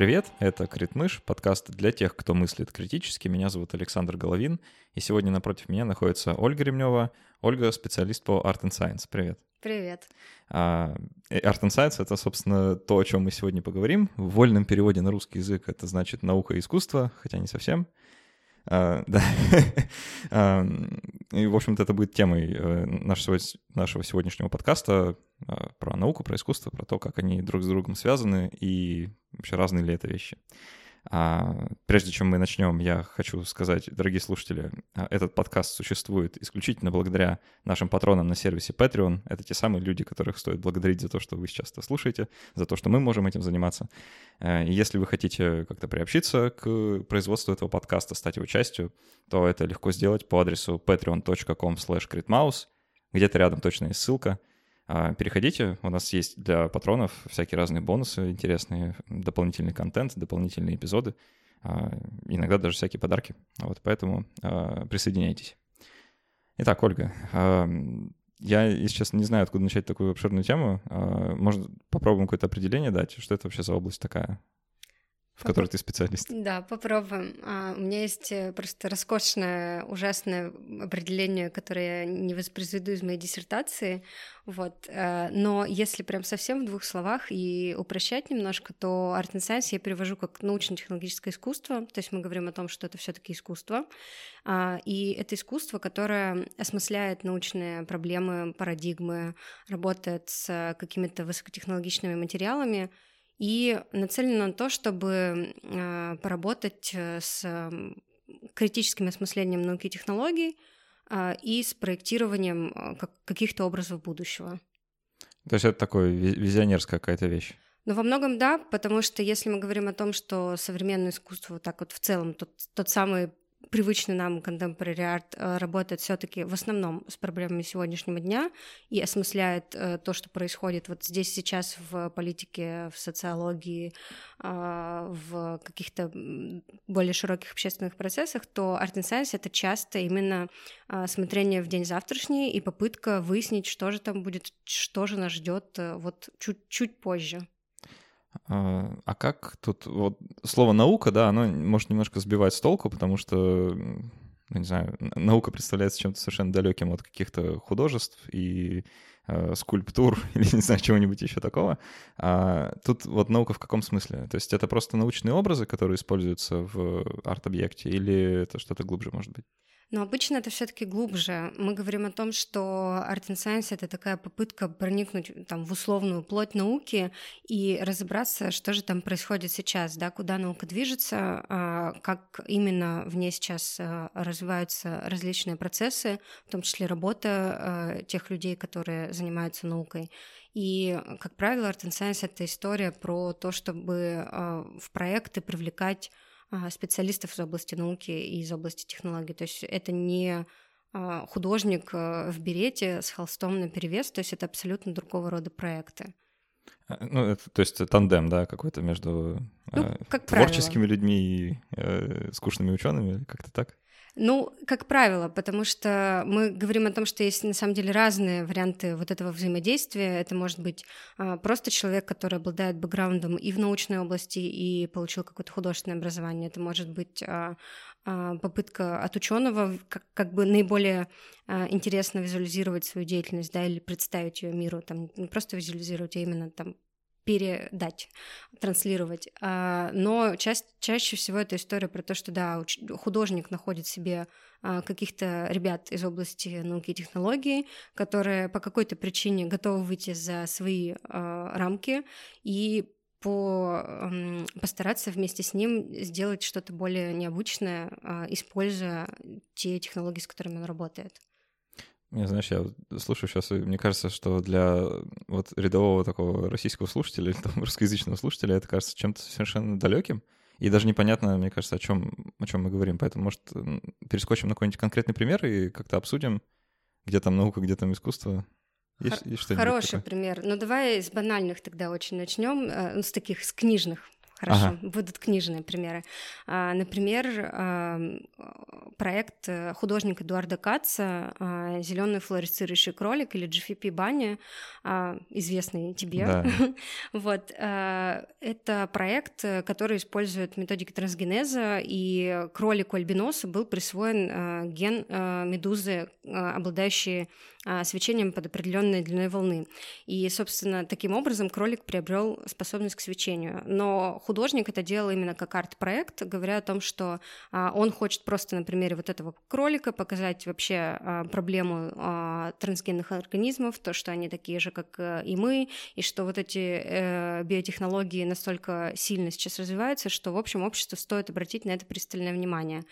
Привет, это Критмыш, подкаст для тех, кто мыслит критически. Меня зовут Александр Головин, и сегодня напротив меня находится Ольга Ремнева. Ольга — специалист по Art and Science. Привет. Привет. А, Art and Science — это, собственно, то, о чем мы сегодня поговорим. В вольном переводе на русский язык это значит наука и искусство, хотя не совсем. А, да. И, в общем-то, это будет темой э, нашего, нашего сегодняшнего подкаста про науку, про искусство, про то, как они друг с другом связаны и вообще разные ли это вещи. А, прежде чем мы начнем, я хочу сказать, дорогие слушатели, а, этот подкаст существует исключительно благодаря нашим патронам на сервисе Patreon. Это те самые люди, которых стоит благодарить за то, что вы сейчас это слушаете, за то, что мы можем этим заниматься. А, и если вы хотите как-то приобщиться к производству этого подкаста, стать его частью, то это легко сделать по адресу patreon.com slash Где-то рядом точно есть ссылка — а, переходите, у нас есть для патронов всякие разные бонусы интересные, дополнительный контент, дополнительные эпизоды, а, иногда даже всякие подарки. Вот, поэтому а, присоединяйтесь. Итак, Ольга, я, если честно, не знаю, откуда начать такую обширную тему. Может, попробуем какое-то определение дать, что это вообще за область такая? В которой ты специалист. Да, попробуем. А, у меня есть э, просто роскошное, ужасное определение, которое я не воспроизведу из моей диссертации. Вот. Э, но если прям совсем в двух словах и упрощать немножко, то Art and Science я перевожу как научно-технологическое искусство. То есть мы говорим о том, что это все таки искусство. А, и это искусство, которое осмысляет научные проблемы, парадигмы, работает с какими-то высокотехнологичными материалами, и нацелена на то, чтобы а, поработать э, с критическим осмыслением науки и технологий а, и с проектированием а, каких-то образов будущего. То есть это такое визионерская какая-то вещь? Ну, во многом да, потому что если мы говорим о том, что современное искусство вот так вот в целом, тот, тот самый привычный нам contemporary art э, работает все-таки в основном с проблемами сегодняшнего дня и осмысляет э, то, что происходит вот здесь сейчас в политике, в социологии, а, в каких-то более широких общественных процессах, то Art and Science — это часто именно смотрение в день завтрашний и попытка выяснить, что же там будет, что же нас ждет э, вот чуть-чуть позже. А, а как тут вот слово наука, да, оно может немножко сбивать с толку, потому что, ну, не знаю, наука представляется чем-то совершенно далеким от каких-то художеств и э, скульптур или, не знаю, чего-нибудь еще такого. А тут вот наука в каком смысле? То есть это просто научные образы, которые используются в арт-объекте, или это что-то глубже может быть? Но обычно это все-таки глубже. Мы говорим о том, что Art and Science — это такая попытка проникнуть там, в условную плоть науки и разобраться, что же там происходит сейчас, да, куда наука движется, а, как именно в ней сейчас а, развиваются различные процессы, в том числе работа а, тех людей, которые занимаются наукой. И, как правило, Art and Science — это история про то, чтобы в проекты привлекать специалистов из области науки и из области технологий. То есть это не а, художник э, в берете с холстом на перевес, то есть это абсолютно другого рода проекты. А, ну, это, то есть тандем, да, какой-то между ну, как творческими правило. людьми и э, скучными учеными, как-то так? Ну, как правило, потому что мы говорим о том, что есть на самом деле разные варианты вот этого взаимодействия. Это может быть а, просто человек, который обладает бэкграундом и в научной области, и получил какое-то художественное образование. Это может быть а, а, попытка от ученого как, как бы наиболее интересно визуализировать свою деятельность, да, или представить ее миру, там не просто визуализировать, а именно там передать, транслировать. А, но ча- чаще всего это история про то, что да, художник находит себе а, каких-то ребят из области науки и технологий, которые по какой-то причине готовы выйти за свои а, рамки и по, постараться вместе с ним сделать что-то более необычное, используя те технологии, с которыми он работает. Я, знаешь, я слушаю сейчас, и мне кажется, что для вот рядового такого российского слушателя или там, русскоязычного слушателя это кажется чем-то совершенно далеким. И даже непонятно, мне кажется, о чем, о чем мы говорим. Поэтому, может, перескочим на какой-нибудь конкретный пример и как-то обсудим, где там наука, где там искусство. Есть, Хор- есть Хороший такое? пример. Ну, давай с банальных тогда очень начнем, э, ну, с таких, с книжных Хорошо, ага. будут книжные примеры. А, например, проект э, художника Эдуарда Каца а, «Зеленый флуоресцирующий кролик» или GFP Баня, известный тебе. Да. вот. Это проект, который использует методики трансгенеза, и кролику альбиносу был присвоен ген медузы, обладающий свечением под определенной длиной волны. И, собственно, таким образом кролик приобрел способность к свечению. Но художник это делал именно как арт-проект, говоря о том, что а, он хочет просто на примере вот этого кролика показать вообще а, проблему а, трансгенных организмов, то, что они такие же, как э, и мы, и что вот эти э, биотехнологии настолько сильно сейчас развиваются, что, в общем, обществу стоит обратить на это пристальное внимание.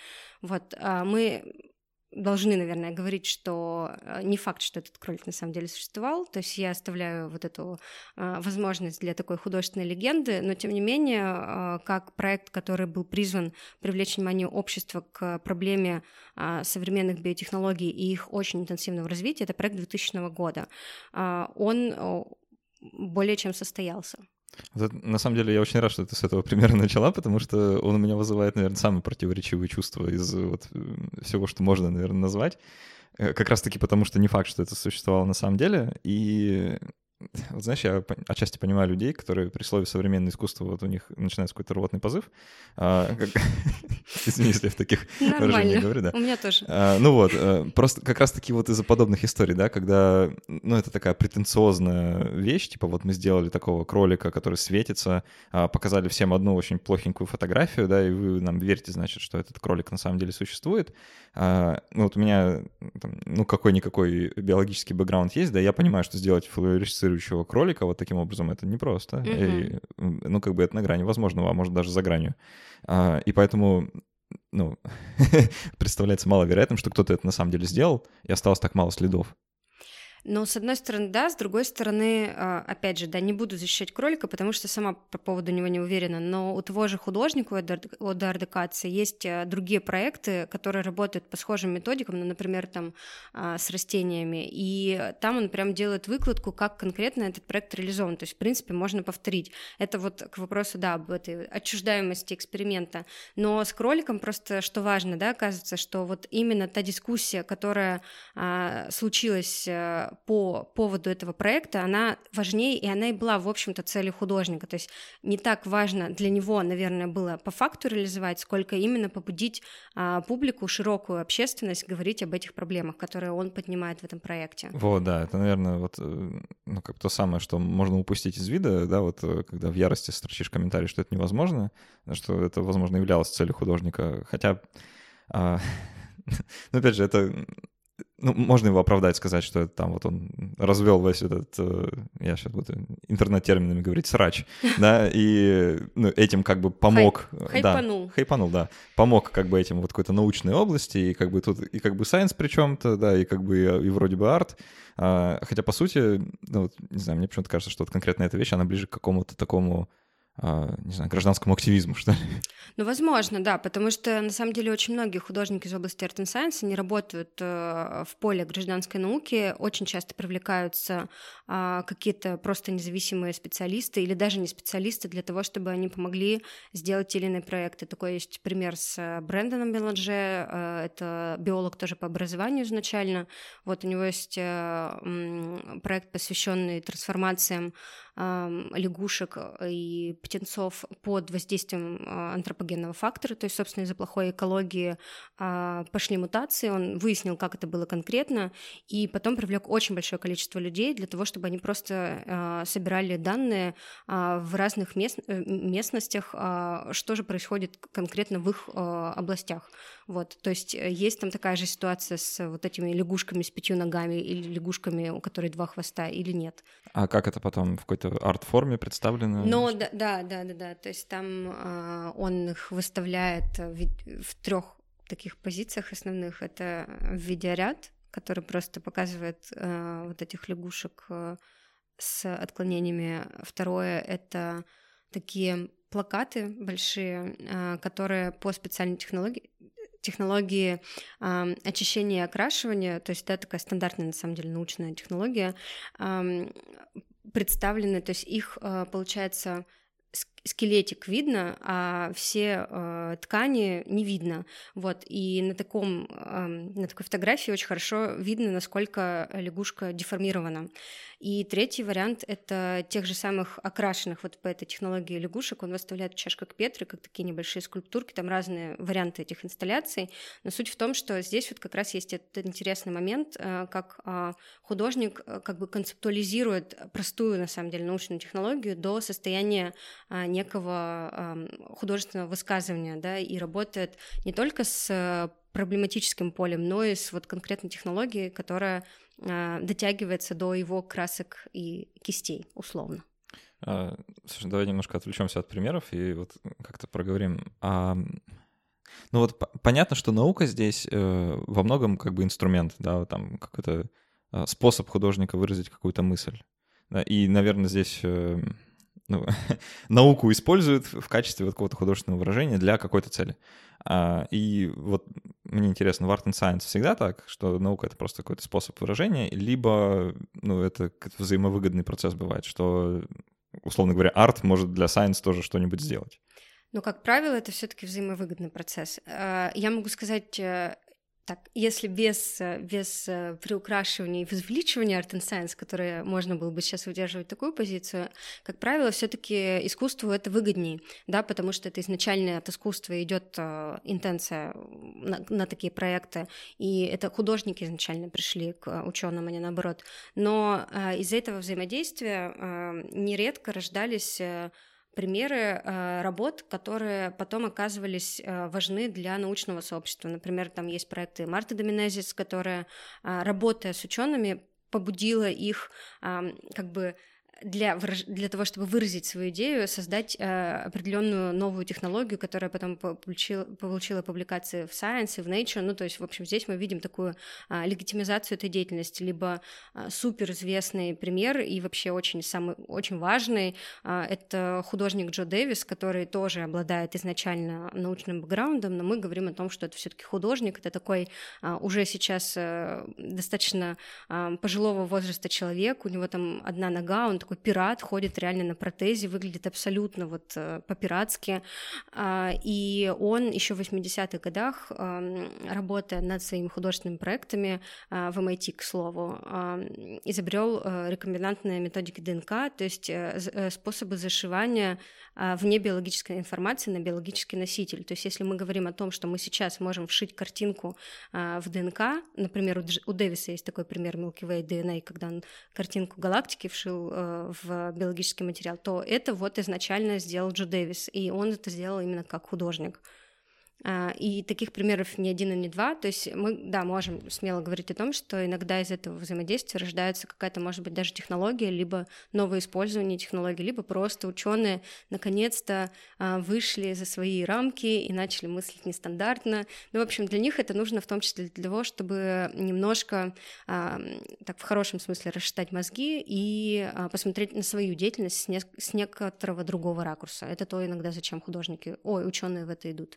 Вот, мы должны, наверное, говорить, что э, не факт, что этот кролик на самом деле существовал. То есть я оставляю вот эту э, возможность для такой художественной легенды, но тем не менее, э, как проект, который был призван привлечь внимание общества к проблеме современных биотехнологий и их очень интенсивного развития, это проект 2000 года. Он более чем состоялся. На самом деле я очень рад, что ты с этого примера начала, потому что он у меня вызывает, наверное, самые противоречивые чувства из вот всего, что можно, наверное, назвать. Э, как раз-таки потому, что не факт, что это существовало на самом деле. И вот знаешь, я отчасти понимаю людей, которые при слове современное искусство, вот у них начинается какой-то рвотный позыв. А, как... Извини, если я в таких выражениях говорю, да. у меня тоже. А, ну вот, э, просто как раз-таки вот из-за подобных историй, да, когда, ну, это такая претенциозная вещь, типа вот мы сделали такого кролика, который светится, а, показали всем одну очень плохенькую фотографию, да, и вы нам верите, значит, что этот кролик на самом деле существует. А, ну вот у меня, там, ну, какой-никакой биологический бэкграунд есть, да, я понимаю, что сделать флуоресцирующий коммуницирующего кролика вот таким образом это непросто. Mm-hmm. И, ну, как бы это на грани возможного, а может даже за гранью. А, и поэтому ну, представляется маловероятным, что кто-то это на самом деле сделал, и осталось так мало следов. Но с одной стороны, да, с другой стороны, а, опять же, да, не буду защищать кролика, потому что сама по поводу него не уверена, но у того же художника, у Эдуарда есть а, другие проекты, которые работают по схожим методикам, ну, например, там а, с растениями, и там он прям делает выкладку, как конкретно этот проект реализован, то есть, в принципе, можно повторить. Это вот к вопросу, да, об этой отчуждаемости эксперимента, но с кроликом просто, что важно, да, оказывается, что вот именно та дискуссия, которая случилась по поводу этого проекта, она важнее, и она и была, в общем-то, целью художника. То есть не так важно для него, наверное, было по факту реализовать, сколько именно побудить а, публику, широкую общественность говорить об этих проблемах, которые он поднимает в этом проекте. Вот, да, это, наверное, вот, э, ну, как то самое, что можно упустить из вида, да, вот, э, когда в ярости строчишь комментарий, что это невозможно, что это, возможно, являлось целью художника, хотя... А, ну, опять же, это ну, можно его оправдать, сказать, что это там вот он развел весь этот, э, я сейчас буду интернет-терминами говорить, срач, да, и ну, этим как бы помог. Хайп, хайпанул. Да, хайпанул, да. Помог как бы этим вот какой-то научной области, и как бы тут, и как бы science причем-то, да, и как бы и, и вроде бы арт. А, хотя, по сути, ну, вот, не знаю, мне почему-то кажется, что вот конкретно эта вещь, она ближе к какому-то такому не знаю, гражданскому активизму, что ли? Ну, возможно, да, потому что на самом деле очень многие художники из области art science, они работают э, в поле гражданской науки, очень часто привлекаются а, какие-то просто независимые специалисты или даже не специалисты для того, чтобы они помогли сделать те или иные проекты. Такой есть пример с Брэндоном Беладже, э, это биолог тоже по образованию изначально. Вот у него есть э, проект, посвященный трансформациям лягушек и птенцов под воздействием а, антропогенного фактора, то есть, собственно, из-за плохой экологии а, пошли мутации, он выяснил, как это было конкретно, и потом привлек очень большое количество людей для того, чтобы они просто а, собирали данные в разных мест, э, местностях, что же происходит конкретно в их областях. Вот, то есть э, есть там такая же ситуация с вот этими лягушками с пятью ногами или лягушками, у которых два хвоста, или нет. А как это потом в какой-то арт-форме представлено? Ну, да, да, да, да, да. То есть там э, он их выставляет в, в трех таких позициях основных. Это видеоряд, который просто показывает э, вот этих лягушек э, с отклонениями. Второе — это такие плакаты большие, э, которые по специальной технологии технологии э, очищения и окрашивания, то есть это такая стандартная, на самом деле, научная технология, э, представлены, то есть их, э, получается, скелетик видно, а все э, ткани не видно. Вот, и на, таком, э, на такой фотографии очень хорошо видно, насколько лягушка деформирована. И третий вариант — это тех же самых окрашенных вот по этой технологии лягушек. Он выставляет чашках Петры, как такие небольшие скульптурки, там разные варианты этих инсталляций. Но суть в том, что здесь вот как раз есть этот интересный момент, э, как а, художник э, как бы концептуализирует простую, на самом деле, научную технологию до состояния а, некого художественного высказывания, да, и работает не только с проблематическим полем, но и с вот конкретной технологией, которая а, дотягивается до его красок и кистей, условно. А, слушай, давай немножко отвлечемся от примеров и вот как-то проговорим. А, ну вот понятно, что наука здесь э, во многом как бы инструмент, да, там какой-то э, способ художника выразить какую-то мысль. И, наверное, здесь э, ну, науку используют в качестве вот какого-то художественного выражения для какой-то цели. А, и вот мне интересно, в Art and Science всегда так, что наука — это просто какой-то способ выражения, либо ну, это взаимовыгодный процесс бывает, что, условно говоря, арт может для science тоже что-нибудь сделать? Ну, как правило, это все-таки взаимовыгодный процесс. А, я могу сказать э, так, если без, э, без э, приукрашивания и возвеличивания Art and Science, которое можно было бы сейчас удерживать такую позицию, как правило, все таки искусству это выгоднее, да, потому что это изначально от искусства идет э, интенция на, на такие проекты, и это художники изначально пришли к ученым, а не наоборот. Но из-за этого взаимодействия нередко рождались примеры э, работ, которые потом оказывались э, важны для научного сообщества. Например, там есть проекты Марты Доминезис, которая, э, работая с учеными, побудила их как бы для, для того, чтобы выразить свою идею, создать э, определенную новую технологию, которая потом получила, получила публикации в Science и в Nature. Ну, то есть, в общем, здесь мы видим такую э, легитимизацию этой деятельности, либо э, суперизвестный пример и вообще очень, самый, очень важный. Э, это художник Джо Дэвис, который тоже обладает изначально научным бэкграундом, но мы говорим о том, что это все-таки художник, это такой э, уже сейчас э, достаточно э, пожилого возраста человек, у него там одна нога, он такой пират, ходит реально на протезе, выглядит абсолютно вот э, по-пиратски. А, и он еще в 80-х годах, работая над своими художественными проектами а, в MIT, к слову, изобрел э, рекомбинантные методики ДНК, то есть э, способы зашивания а, вне биологической информации на биологический носитель. То есть если мы говорим о том, что мы сейчас можем вшить картинку в ДНК, например, у Дэвиса есть такой пример Milky Way DNA, когда он картинку галактики вшил в биологический материал, то это вот изначально сделал Джо Дэвис, и он это сделал именно как художник. А, и таких примеров не один и не два. То есть мы, да, можем смело говорить о том, что иногда из этого взаимодействия рождается какая-то, может быть, даже технология, либо новое использование технологий, либо просто ученые наконец-то а, вышли за свои рамки и начали мыслить нестандартно. Ну, в общем, для них это нужно в том числе для того, чтобы немножко, а, так в хорошем смысле, рассчитать мозги и посмотреть на свою деятельность с, не, с некоторого другого ракурса. Это то иногда, зачем художники, ой, ученые в это идут.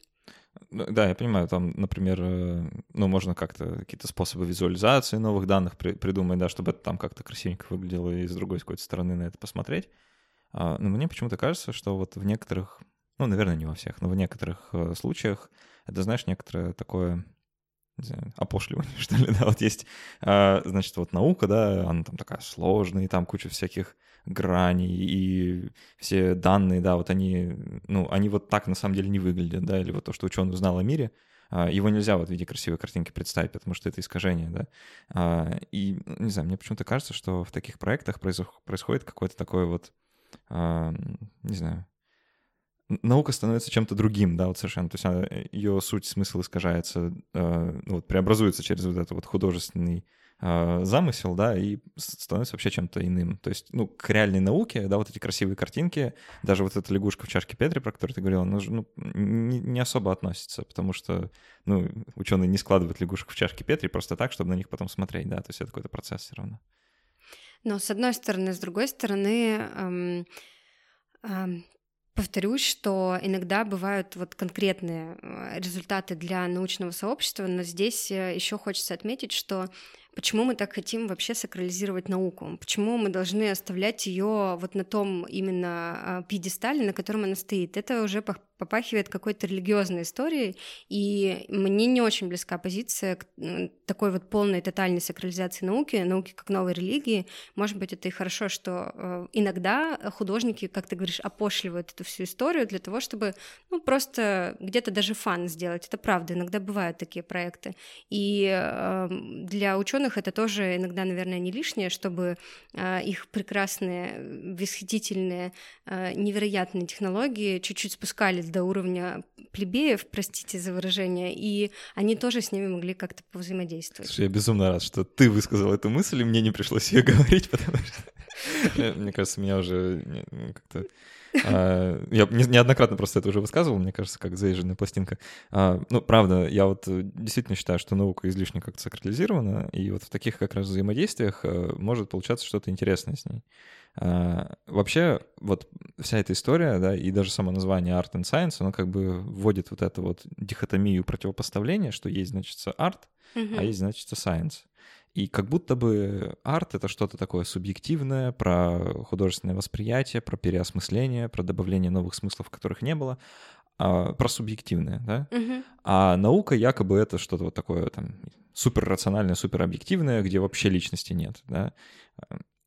Ну, да, я понимаю, там, например, э, ну, можно как-то какие-то способы визуализации новых данных при, придумать, да, чтобы это там как-то красивенько выглядело и с другой какой-то стороны на это посмотреть. А, но мне почему-то кажется, что вот в некоторых, ну, наверное, не во всех, но в некоторых э, случаях это, знаешь, некоторое такое знаю, опошливание, что ли, да, вот есть, а, значит, вот наука, да, она там такая сложная, и там куча всяких граней, и все данные, да, вот они, ну, они вот так на самом деле не выглядят, да, или вот то, что ученый узнал о мире, а, его нельзя вот в виде красивой картинки представить, потому что это искажение, да. А, и, не знаю, мне почему-то кажется, что в таких проектах происходит какое-то такое вот, не знаю, наука становится чем-то другим, да, вот совершенно. То есть ее суть, смысл искажается, ну, вот преобразуется через вот этот вот художественный э, замысел, да, и становится вообще чем-то иным. То есть, ну, к реальной науке, да, вот эти красивые картинки, даже вот эта лягушка в чашке Петри, про которую ты говорила, она же, ну, не, не особо относится, потому что, ну, ученые не складывают лягушек в чашке Петри просто так, чтобы на них потом смотреть, да, то есть это какой-то процесс все равно. Но с одной стороны, с другой стороны, эм, эм, Повторюсь, что иногда бывают вот конкретные э, результаты для научного сообщества, но здесь э, еще хочется отметить, что почему мы так хотим вообще сакрализировать науку? Почему мы должны оставлять ее вот на том именно а, пьедестале, на котором она стоит? Это уже попахивает какой-то религиозной историей, и мне не очень близка позиция к такой вот полной тотальной сакрализации науки, науки как новой религии. Может быть, это и хорошо, что э, иногда художники, как ты говоришь, опошливают эту всю историю для того, чтобы ну, просто где-то даже фан сделать. Это правда, иногда бывают такие проекты. И э, для ученых это тоже иногда, наверное, не лишнее, чтобы э, их прекрасные, восхитительные, невероятные технологии чуть-чуть спускались до уровня плебеев, простите за выражение, и они тоже с ними могли как-то повзаимодействовать. Слушай, я безумно рад, что ты высказал эту мысль, и мне не пришлось ее говорить, потому что, э, мне кажется, меня уже ну, как-то... А, я неоднократно просто это уже высказывал, мне кажется, как заезженная пластинка. А, ну, правда, я вот э, действительно считаю, что наука излишне как-то сакрализирована, и вот в таких как раз взаимодействиях э, может получаться что-то интересное с ней. А, вообще, вот вся эта история, да, и даже само название Art and Science, оно как бы вводит вот эту вот дихотомию противопоставления, что есть, значит, арт, mm-hmm. а есть, значит, science. И как будто бы арт — это что-то такое субъективное, про художественное восприятие, про переосмысление, про добавление новых смыслов, которых не было, а, про субъективное, да? Угу. А наука якобы это что-то вот такое там суперрациональное, суперобъективное, где вообще личности нет, да?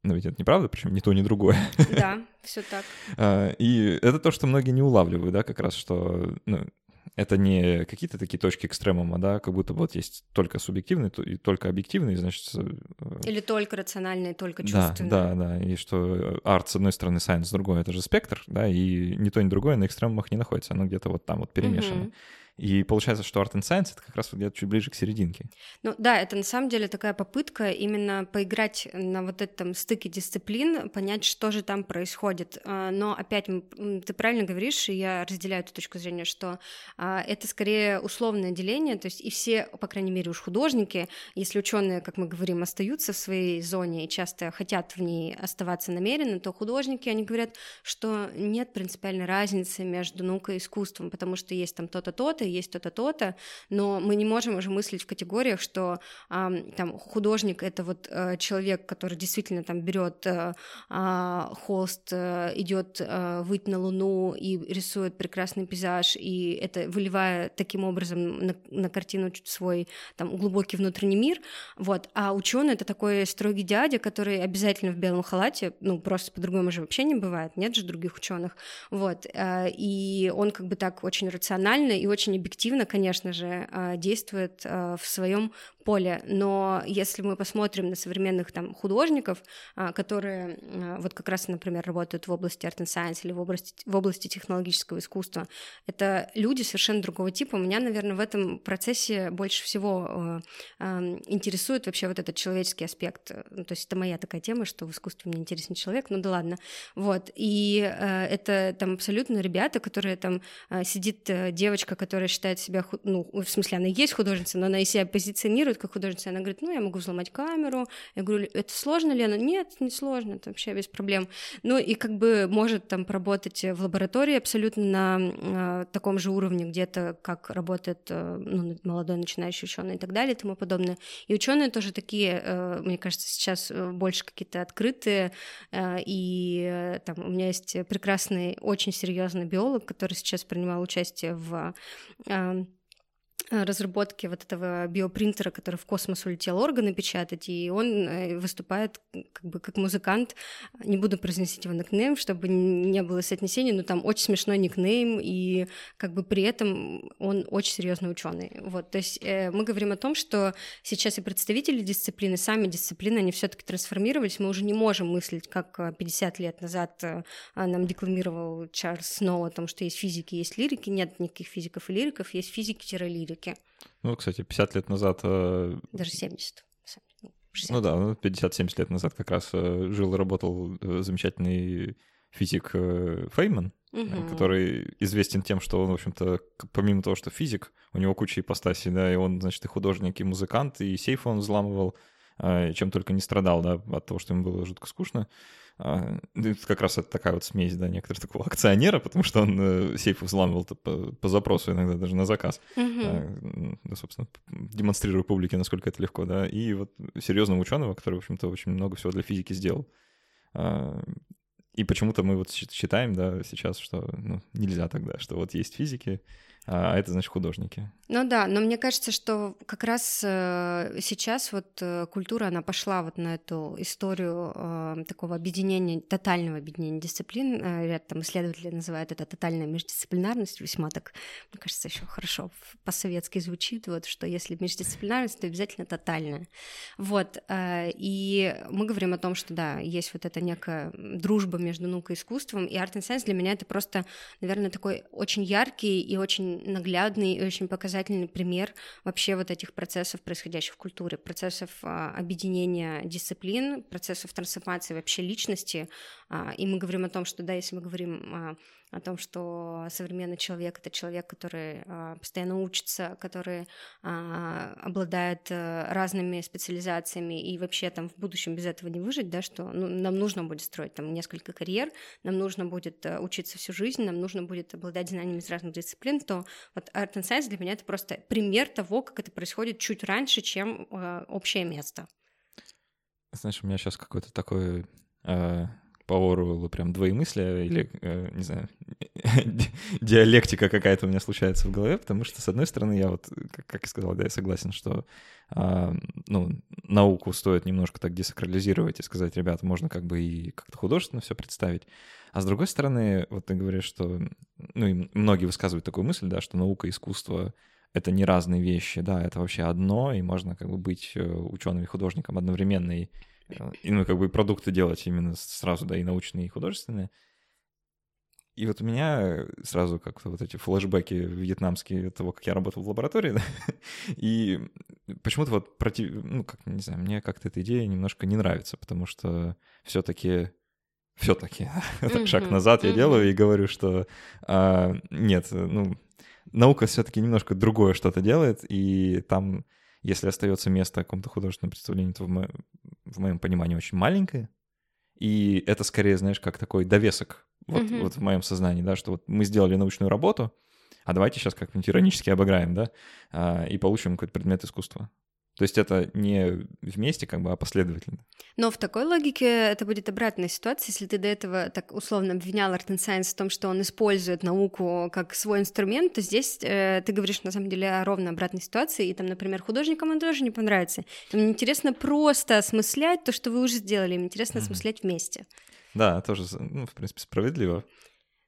Но ведь это неправда, причем ни то, ни другое. Да, все так. А, и это то, что многие не улавливают, да, как раз, что ну, это не какие-то такие точки экстремума, да, как будто вот есть только субъективный и только объективный, значит... Э, Или только рациональный, только чувственный. Да, да, да, и что арт с одной стороны, сайенс с другой, это же спектр, да, и ни то, ни другое на экстремумах не находится, оно где-то вот там вот перемешано. Угу. И получается, что Art and Science — это как раз вот где-то чуть ближе к серединке. Ну да, это на самом деле такая попытка именно поиграть на вот этом стыке дисциплин, понять, что же там происходит. А, но опять, ты правильно говоришь, и я разделяю эту точку зрения, что а, это скорее условное деление, то есть и все, по крайней мере, уж художники, если ученые, как мы говорим, остаются в своей зоне и часто хотят в ней оставаться намеренно, то художники, они говорят, что нет принципиальной разницы между наукой и искусством, потому что есть там то-то, то-то, то-то, есть то-то, то-то, но мы не можем уже мыслить в категориях, что а, там художник — это вот а, человек, который действительно там берет а, а, холст, а, идет а, выть на Луну и рисует прекрасный пейзаж, и это выливая таким образом на, на картину свой там глубокий внутренний мир, вот, а ученый это такой строгий дядя, который обязательно в белом халате, ну, просто по-другому же вообще не бывает, нет же других ученых, вот, и он как бы так очень рационально и очень очень объективно, конечно же, а, действует а, в своем поле, но если мы посмотрим на современных там художников, а, которые вот как раз, например, работают в области art and science или в области, в области технологического искусства, это люди совершенно другого типа. Меня, наверное, в этом процессе больше всего интересует вообще вот этот человеческий аспект. То есть это моя такая тема, что в искусстве мне интересен человек, ну да ладно. Вот, и это там абсолютно ребята, которые там сидит э, девочка, которая которая считает себя, ну, в смысле, она есть художница, но она и себя позиционирует как художница, она говорит, ну, я могу взломать камеру. Я говорю, это сложно ли? Она, нет, не сложно, это вообще без проблем. Ну, и как бы может там поработать в лаборатории абсолютно на э, таком же уровне где-то, как работает э, ну, молодой начинающий ученый и так далее и тому подобное. И ученые тоже такие, э, мне кажется, сейчас э, больше какие-то открытые, э, и э, там у меня есть прекрасный, очень серьезный биолог, который сейчас принимал участие в Um, Э, разработки вот этого биопринтера, который в космос улетел органы печатать, и он э, выступает как бы как музыкант. Не буду произносить его никнейм, чтобы не было соотнесения, но там очень смешной никнейм, и как бы при этом он очень серьезный ученый. Вот, то есть э, мы говорим о том, что сейчас и представители дисциплины, сами дисциплины, они все-таки трансформировались, мы уже не можем мыслить, как 50 лет назад нам декламировал Чарльз Сноу о том, что есть физики, есть лирики, нет никаких физиков и лириков, есть физики-лирики языке. Ну, кстати, 50 лет назад... Э, Даже 70. 60. Ну да, ну, 50-70 лет назад как раз э, жил и работал э, замечательный физик Фейман, угу. который известен тем, что он, в общем-то, помимо того, что физик, у него куча ипостасей, да, и он, значит, и художник, и музыкант, и сейф он взламывал, чем только не страдал, да, от того, что ему было жутко скучно. А, как раз это такая вот смесь, да, некоторых такого акционера, потому что он э, сейфы взламывал по, по запросу, иногда даже на заказ. Mm-hmm. Да, собственно, демонстрируя публике, насколько это легко, да. И вот серьезного ученого, который, в общем-то, очень много всего для физики сделал. А, и почему-то мы вот считаем, да, сейчас, что ну, нельзя тогда, что вот есть физики, а это значит художники. Ну да, но мне кажется, что как раз э, сейчас вот э, культура, она пошла вот на эту историю э, такого объединения, тотального объединения дисциплин. Ряд там исследователей называют это тотальная междисциплинарность, весьма так, мне кажется, еще хорошо по-советски звучит, вот, что если междисциплинарность, то обязательно тотальная. Вот, и мы говорим о том, что да, есть вот эта некая дружба между наукой и искусством, и Art and Science для меня это просто, наверное, такой очень яркий и очень наглядный и очень показательный пример вообще вот этих процессов, происходящих в культуре, процессов а, объединения дисциплин, процессов трансформации вообще личности. А, и мы говорим о том, что, да, если мы говорим а, о том, что современный человек — это человек, который а, постоянно учится, который обладает а, разными специализациями, и вообще там в будущем без этого не выжить, да, что ну, нам нужно будет строить там несколько карьер, нам нужно будет а, учиться всю жизнь, нам нужно будет обладать знаниями из разных дисциплин, то вот Art and Science для меня это просто пример того, как это происходит чуть раньше, чем а, общее место. Знаешь, у меня сейчас какой-то такой э, по Оруэллу прям двоемыслие или, э, не знаю, диалектика какая-то у меня случается в голове, потому что, с одной стороны, я вот, как, как я сказал, да, я согласен, что э, ну, науку стоит немножко так десакрализировать и сказать, ребята, можно как бы и как-то художественно все представить. А с другой стороны, вот ты говоришь, что, ну, и многие высказывают такую мысль, да, что наука и искусство — это не разные вещи, да, это вообще одно, и можно как бы быть э, ученым и художником одновременно и и, ну, как бы продукты делать именно сразу, да, и научные, и художественные. И вот у меня сразу как-то вот эти флешбеки вьетнамские того, как я работал в лаборатории, да, и почему-то вот против, ну, как, не знаю, мне как-то эта идея немножко не нравится, потому что все-таки все-таки mm-hmm. шаг назад я делаю и говорю, что а, нет, ну, наука все-таки немножко другое что-то делает, и там если остается место какому-то художественному представлению, то в, мо... в моем понимании очень маленькое. И это скорее, знаешь, как такой довесок вот, mm-hmm. вот в моем сознании, да, что вот мы сделали научную работу, а давайте сейчас как-нибудь иронически обыграем, да, а, и получим какой-то предмет искусства. То есть это не вместе, как бы, а последовательно. Но в такой логике это будет обратная ситуация, если ты до этого так условно обвинял Art and Science в том, что он использует науку как свой инструмент, то здесь э, ты говоришь на самом деле о ровно обратной ситуации, и там, например, художникам он тоже не понравится. Им интересно просто осмыслять то, что вы уже сделали, им интересно mm-hmm. осмыслять вместе. Да, тоже, ну, в принципе, справедливо.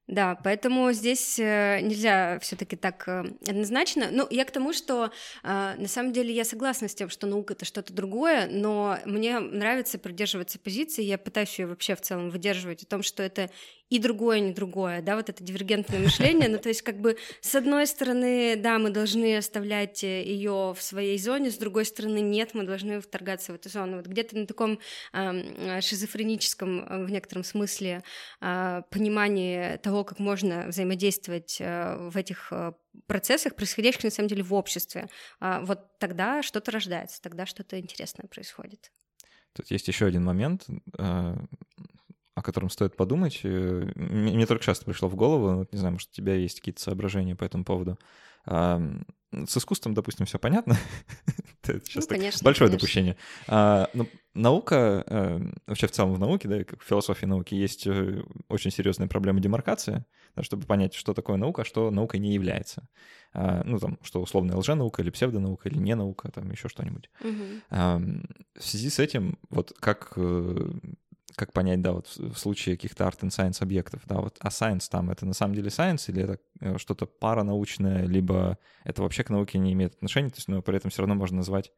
Да, поэтому здесь э, нельзя все-таки так э, однозначно. Ну, я к тому, что э, на самом деле я согласна с тем, что наука это что-то другое, но мне нравится придерживаться позиции, я пытаюсь ее вообще в целом выдерживать о том, что это и другое, не другое, да, вот это дивергентное мышление, ну, то есть как бы с одной стороны, да, мы должны оставлять ее в своей зоне, с другой стороны, нет, мы должны вторгаться в эту зону. Вот где-то на таком э, шизофреническом в некотором смысле э, понимании того, как можно взаимодействовать э, в этих э, процессах, происходящих на самом деле в обществе, э, вот тогда что-то рождается, тогда что-то интересное происходит. Тут есть еще один момент, о котором стоит подумать. Э, мне только часто пришло в голову, не знаю, может, у тебя есть какие-то соображения по этому поводу. С искусством, допустим, все понятно. Это сейчас ну, конечно, большое конечно. допущение. А, но наука, э, вообще в целом в науке, да, как в философии науки, есть э, очень серьезная проблема демаркации, да, чтобы понять, что такое наука, а что наукой не является. А, ну, там, что условная лженаука или псевдонаука или не наука, там еще что-нибудь. Угу. А, в связи с этим, вот как как понять, да, вот в случае каких-то art and science объектов, да, вот, а science там, это на самом деле science или это э, что-то паранаучное, либо это вообще к науке не имеет отношения, то есть, но при этом все равно можно назвать,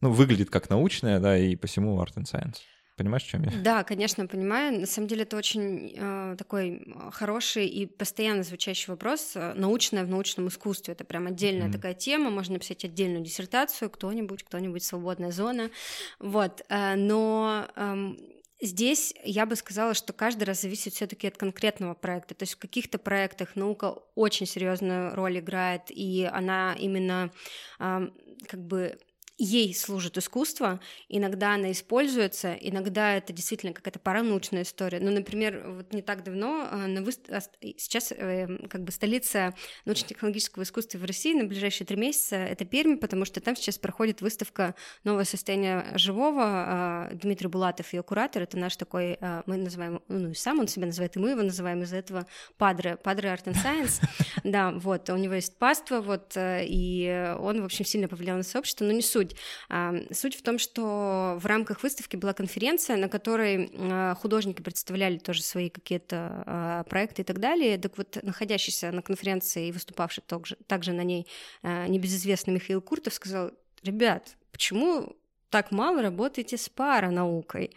ну, выглядит как научное, да, и посему art and science. Понимаешь, о чем я? Да, конечно, понимаю. На самом деле это очень э, такой хороший и постоянно звучащий вопрос. Научное в научном искусстве это прям отдельная mm-hmm. такая тема. Можно написать отдельную диссертацию. Кто-нибудь, кто-нибудь свободная зона. Вот. Э, но э, Здесь я бы сказала, что каждый раз зависит все-таки от конкретного проекта. То есть в каких-то проектах наука очень серьезную роль играет, и она именно как бы ей служит искусство, иногда она используется, иногда это действительно какая-то паранаучная история. Ну, например, вот не так давно а, на вы... сейчас э, как бы столица научно-технологического искусства в России на ближайшие три месяца — это Пермь, потому что там сейчас проходит выставка «Новое состояние живого». А, Дмитрий Булатов, ее куратор, это наш такой, а, мы называем, ну, и сам он себя называет, и мы его называем из-за этого падре, падре Art and Science. Да, вот, у него есть паства, вот, э, и он, в общем, сильно повлиял на сообщество, но не суть суть? Суть в том, что в рамках выставки была конференция, на которой а, художники представляли тоже свои какие-то а, проекты и так далее. Так вот, находящийся на конференции и выступавший также, также на ней а, небезызвестный Михаил Куртов сказал, ребят, почему так мало работаете с паранаукой?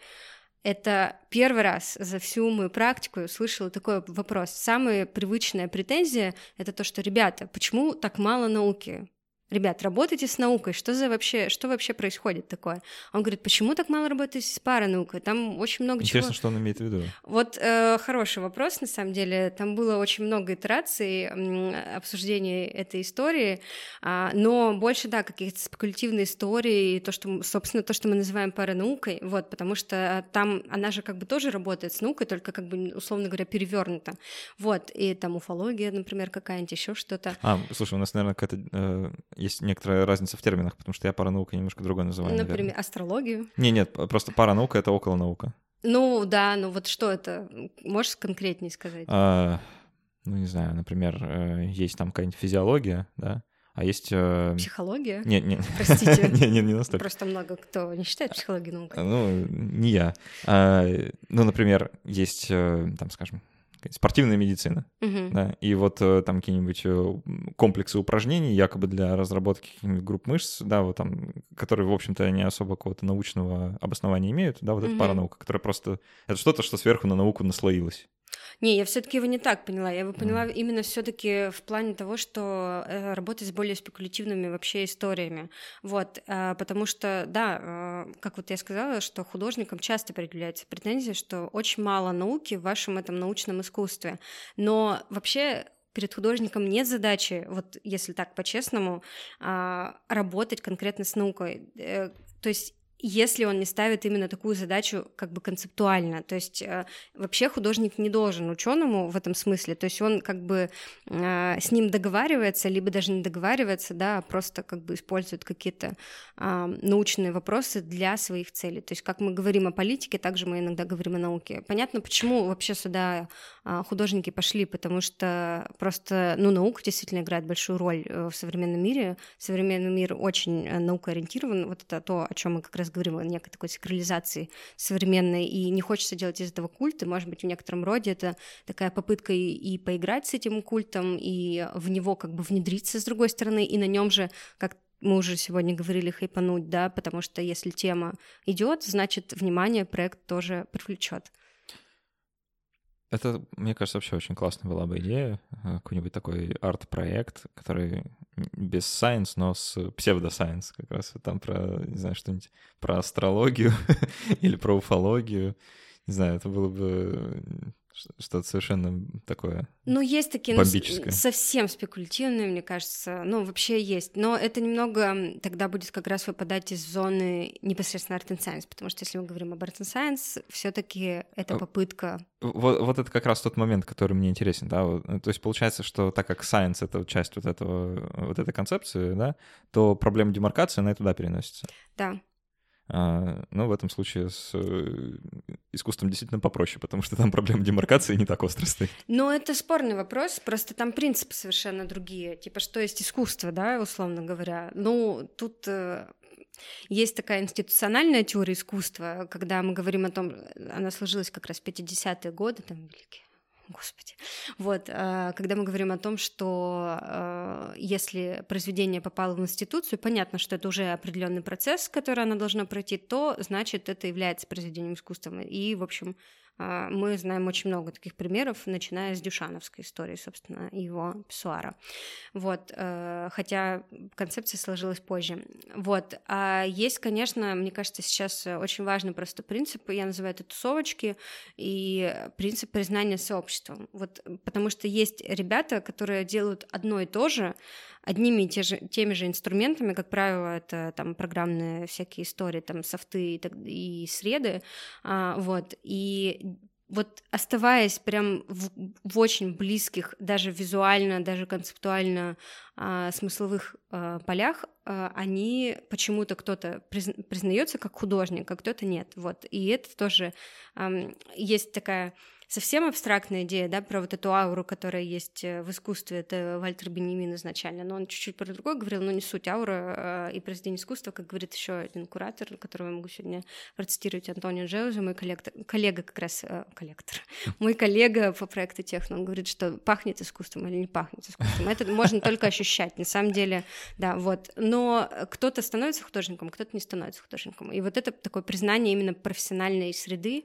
Это первый раз за всю мою практику услышала такой вопрос. Самая привычная претензия — это то, что, ребята, почему так мало науки? Ребят, работайте с наукой, что за вообще, что вообще происходит такое? Он говорит, почему так мало работаете с паранаукой? Там очень много Интересно, чего. что он имеет в виду. Вот э, хороший вопрос, на самом деле. Там было очень много итераций э, обсуждения этой истории, э, но больше, да, каких-то спекулятивные истории, то, что, собственно, то, что мы называем паранаукой, вот, потому что там она же как бы тоже работает с наукой, только как бы, условно говоря, перевернута. Вот, и там уфология, например, какая-нибудь, еще что-то. А, слушай, у нас, наверное, какая-то э, есть некоторая разница в терминах, потому что я паранаука немножко другое называю. Например, наверное. астрологию? Не, нет, просто паранаука — это около наука. Ну да, ну вот что это? Можешь конкретнее сказать? А, ну не знаю, например, э, есть там какая-нибудь физиология, да, а есть... Э... Психология? Нет, нет. Простите. не, не, не настолько. Просто много кто не считает психологию наукой. Ну, не я. А, ну, например, есть, э, там, скажем, спортивная медицина, uh-huh. да, и вот э, там какие-нибудь э, комплексы упражнений якобы для разработки каких-нибудь групп мышц, да, вот там, которые, в общем-то, не особо какого-то научного обоснования имеют, да, вот uh-huh. это паранаука, которая просто... Это что-то, что сверху на науку наслоилось. Не, я все-таки его не так поняла. Я его поняла mm. именно все-таки в плане того, что э, работать с более спекулятивными вообще историями. Вот, э, потому что, да, э, как вот я сказала, что художникам часто предъявляется претензия, что очень мало науки в вашем этом научном искусстве. Но вообще перед художником нет задачи, вот если так по-честному, а, работать конкретно с наукой. То есть если он не ставит именно такую задачу как бы концептуально. То есть э, вообще художник не должен ученому в этом смысле. То есть он как бы э, с ним договаривается, либо даже не договаривается, да, а просто как бы использует какие-то э, научные вопросы для своих целей. То есть как мы говорим о политике, также мы иногда говорим о науке. Понятно, почему вообще сюда художники пошли, потому что просто, ну, наука действительно играет большую роль э, в современном мире. Современный мир очень э, наукоориентирован. Вот это то, о чем мы как раз говорим, о некой такой сакрализации современной, и не хочется делать из этого культа, может быть, в некотором роде это такая попытка и, и поиграть с этим культом, и в него как бы внедриться с другой стороны, и на нем же, как мы уже сегодня говорили, хайпануть, да, потому что если тема идет, значит, внимание проект тоже привлечет. Это, мне кажется, вообще очень классная была бы идея. Э, какой-нибудь такой арт-проект, который без science, но с псевдосайенс как раз. Там про, не знаю, что-нибудь про астрологию или про уфологию. Не знаю, это было бы что-то совершенно такое Ну, есть такие бомбическое. Ну, совсем спекулятивные, мне кажется. Ну, вообще есть. Но это немного тогда будет как раз выпадать из зоны непосредственно Art and Science, потому что если мы говорим об Art and Science, все таки это а, попытка... Вот, вот это как раз тот момент, который мне интересен, да. То есть получается, что так как Science — это часть вот, этого, вот этой концепции, да, то проблема демаркации, она и туда переносится. Да. А, но в этом случае с э, искусством действительно попроще, потому что там проблема демаркации не так остро стоит. Ну, это спорный вопрос, просто там принципы совершенно другие. Типа, что есть искусство, да, условно говоря. Ну, тут э, есть такая институциональная теория искусства, когда мы говорим о том, она сложилась как раз в 50-е годы, там, великие Господи. Вот, э, когда мы говорим о том, что э, если произведение попало в институцию, понятно, что это уже определенный процесс, который она должна пройти, то значит это является произведением искусства. И, в общем, а, мы знаем очень много таких примеров, начиная с Дюшановской истории, собственно, его писсуара. Вот, э, хотя концепция сложилась позже. Вот, а есть, конечно, мне кажется, сейчас очень важный просто принцип, я называю это тусовочки, и принцип признания сообществом. Вот, потому что есть ребята, которые делают одно и то же, одними и те же, теми же инструментами, как правило, это там программные всякие истории, там софты и, и среды, а, вот, и вот оставаясь прям в, в очень близких, даже визуально, даже концептуально а, смысловых а, полях, они почему-то кто-то призна, признается как художник, а кто-то нет. Вот. И это тоже а, есть такая совсем абстрактная идея, да, про вот эту ауру, которая есть э, в искусстве, это Вальтер Бенемин изначально, но он чуть-чуть про другое говорил, но не суть аура э, и произведение искусства, как говорит еще один куратор, которого я могу сегодня процитировать, Антонио Джеуза, мой коллектор, коллега как раз, э, коллектор, мой коллега по проекту Техно, он говорит, что пахнет искусством или не пахнет искусством, это можно только ощущать, на самом деле, да, вот, но кто-то становится художником, кто-то не становится художником, и вот это такое признание именно профессиональной среды,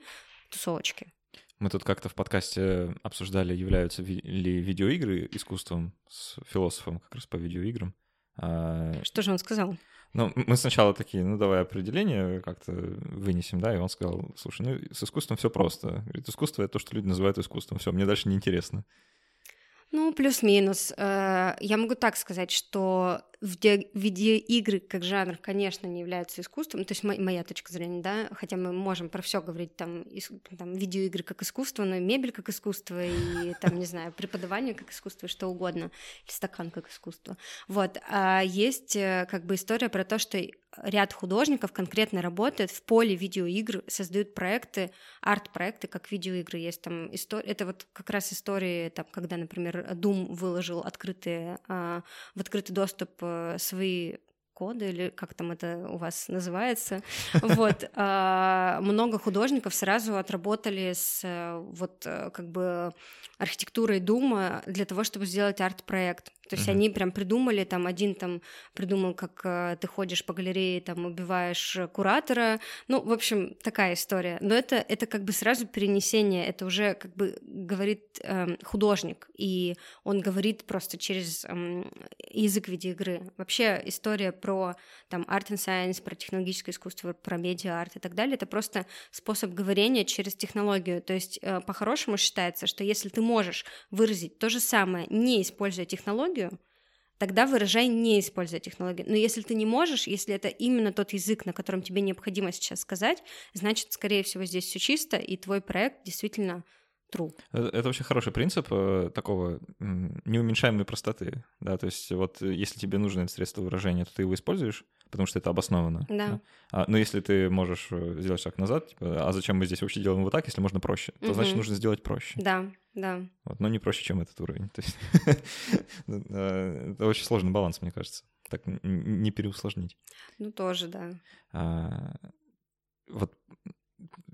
тусовочки. Мы тут как-то в подкасте обсуждали, являются ли видеоигры искусством с философом как раз по видеоиграм. А, Что же он сказал? Ну, мы сначала такие, ну, давай определение как-то вынесем, да, и он сказал, слушай, ну, с искусством все просто. Говорит, искусство — это то, что люди называют искусством. Все, мне дальше неинтересно. Ну, плюс-минус. Э, я могу так сказать, что видеоигры как жанр, конечно, не являются искусством, то есть моя точка зрения, да, хотя мы можем про все говорить, там, там, видеоигры как искусство, но и мебель как искусство, и там, не знаю, преподавание как искусство, что угодно, или стакан как искусство. Вот. А есть э, как бы история про то, что ряд художников конкретно работает в поле видеоигр, создают проекты, арт-проекты, как видеоигры. Есть там история, это вот как раз истории, там, когда, например, Doom выложил открытые, а, в открытый доступ э, свои коды или как там это у вас называется. Вот а, много художников сразу отработали с э, вот э, как бы архитектурой Дума для того, чтобы сделать арт-проект. То есть mm-hmm. они прям придумали, там один там придумал, как э, ты ходишь по галерее, там убиваешь куратора. Ну, в общем, такая история. Но это, это как бы сразу перенесение, это уже как бы говорит э, художник, и он говорит просто через э, язык видеоигры. Вообще история про там art and science, про технологическое искусство, про медиа-арт и так далее, это просто способ говорения через технологию. То есть э, по-хорошему считается, что если ты можешь выразить то же самое, не используя технологию, тогда выражай, не используя технологию. Но если ты не можешь, если это именно тот язык, на котором тебе необходимо сейчас сказать, значит, скорее всего, здесь все чисто, и твой проект действительно true. Это, это очень хороший принцип э, такого неуменьшаемой простоты, да, то есть вот если тебе нужно это средство выражения, то ты его используешь, потому что это обосновано. Да. да? А, но если ты можешь э, сделать шаг назад, типа, а зачем мы здесь вообще делаем вот так, если можно проще, то угу. значит нужно сделать проще. Да, да. Вот, но не проще, чем этот уровень. То есть ну, э, это очень сложный баланс, мне кажется. Так не переусложнить. Ну, тоже, да. А, вот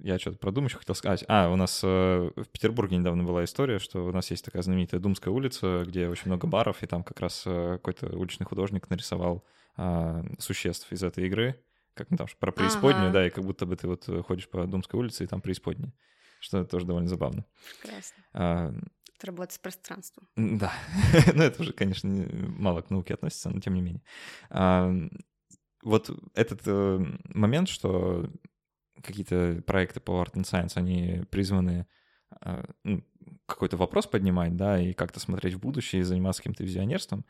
я что-то про Дум еще хотел сказать. А, у нас э, в Петербурге недавно была история, что у нас есть такая знаменитая Думская улица, где очень много баров, и там как раз э, какой-то уличный художник нарисовал э, существ из этой игры, как ну, там про преисподнюю, ага. да, и как будто бы ты вот ходишь по Думской улице, и там преисподняя, что тоже довольно забавно. Прекрасно. А, это работа с пространством. Да, ну это уже, конечно, мало к науке относится, но тем не менее. А, вот этот э, момент, что какие-то проекты по Art and Science, они призваны а, ну, какой-то вопрос поднимать, да, и как-то смотреть в будущее и заниматься каким-то визионерством.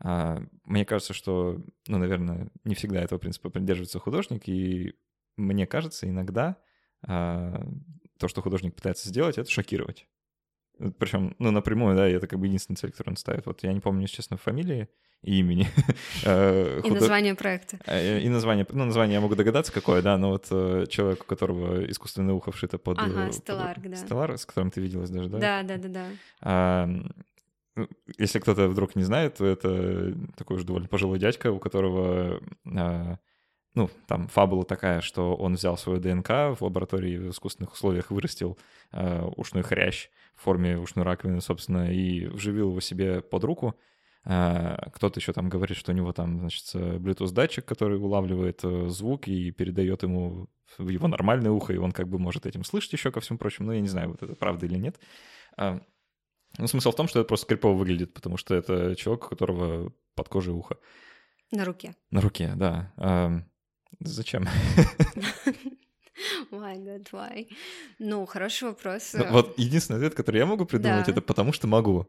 А, мне кажется, что, ну, наверное, не всегда этого принципа придерживается художник, и мне кажется, иногда а, то, что художник пытается сделать, это шокировать. Причем, ну, напрямую, да, это как бы единственная цель, которую он ставит. Вот я не помню, честно, фамилии, и имени. Э, и название проекта. Э, и название, ну, название я могу догадаться, какое, да, но вот э, человек, у которого искусственное ухо вшито под... Ага, Стеллар, да. Стеллар, с которым ты виделась даже, да? Да, да, да, да. Ну, если кто-то вдруг не знает, то это такой уже довольно пожилой дядька, у которого а, ну, там фабула такая, что он взял свою ДНК в лаборатории в искусственных условиях, вырастил э, ушной хрящ в форме ушной раковины, собственно, и вживил его себе под руку, кто-то еще там говорит, что у него там, значит, Bluetooth-датчик, который улавливает э, звук и передает ему в его нормальное ухо, и он как бы может этим слышать еще ко всему прочему. Ну, я не знаю, вот это правда или нет. Ну, смысл в том, что это просто крипово выглядит, потому что это человек, у которого под кожей ухо. На руке. На руке, да. А, зачем? Why, God, why? Ну, хороший вопрос. Ну, вот единственный ответ, который я могу придумать, да. это потому что могу.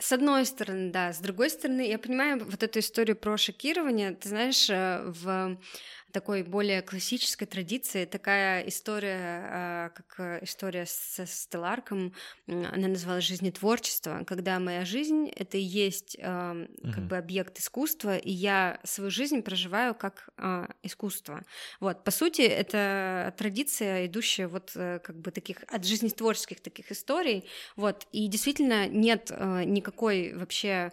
С одной стороны, да. С другой стороны, я понимаю вот эту историю про шокирование. Ты знаешь, э, в такой более классической традиции. Такая история, а, как история со Стелларком, она называлась «Жизнетворчество», когда моя жизнь — это и есть как бы объект искусства, и я свою жизнь проживаю как а, искусство. Вот, по сути, это традиция, идущая вот э, как бы таких от жизнетворческих таких историй, вот, и действительно нет э, никакой вообще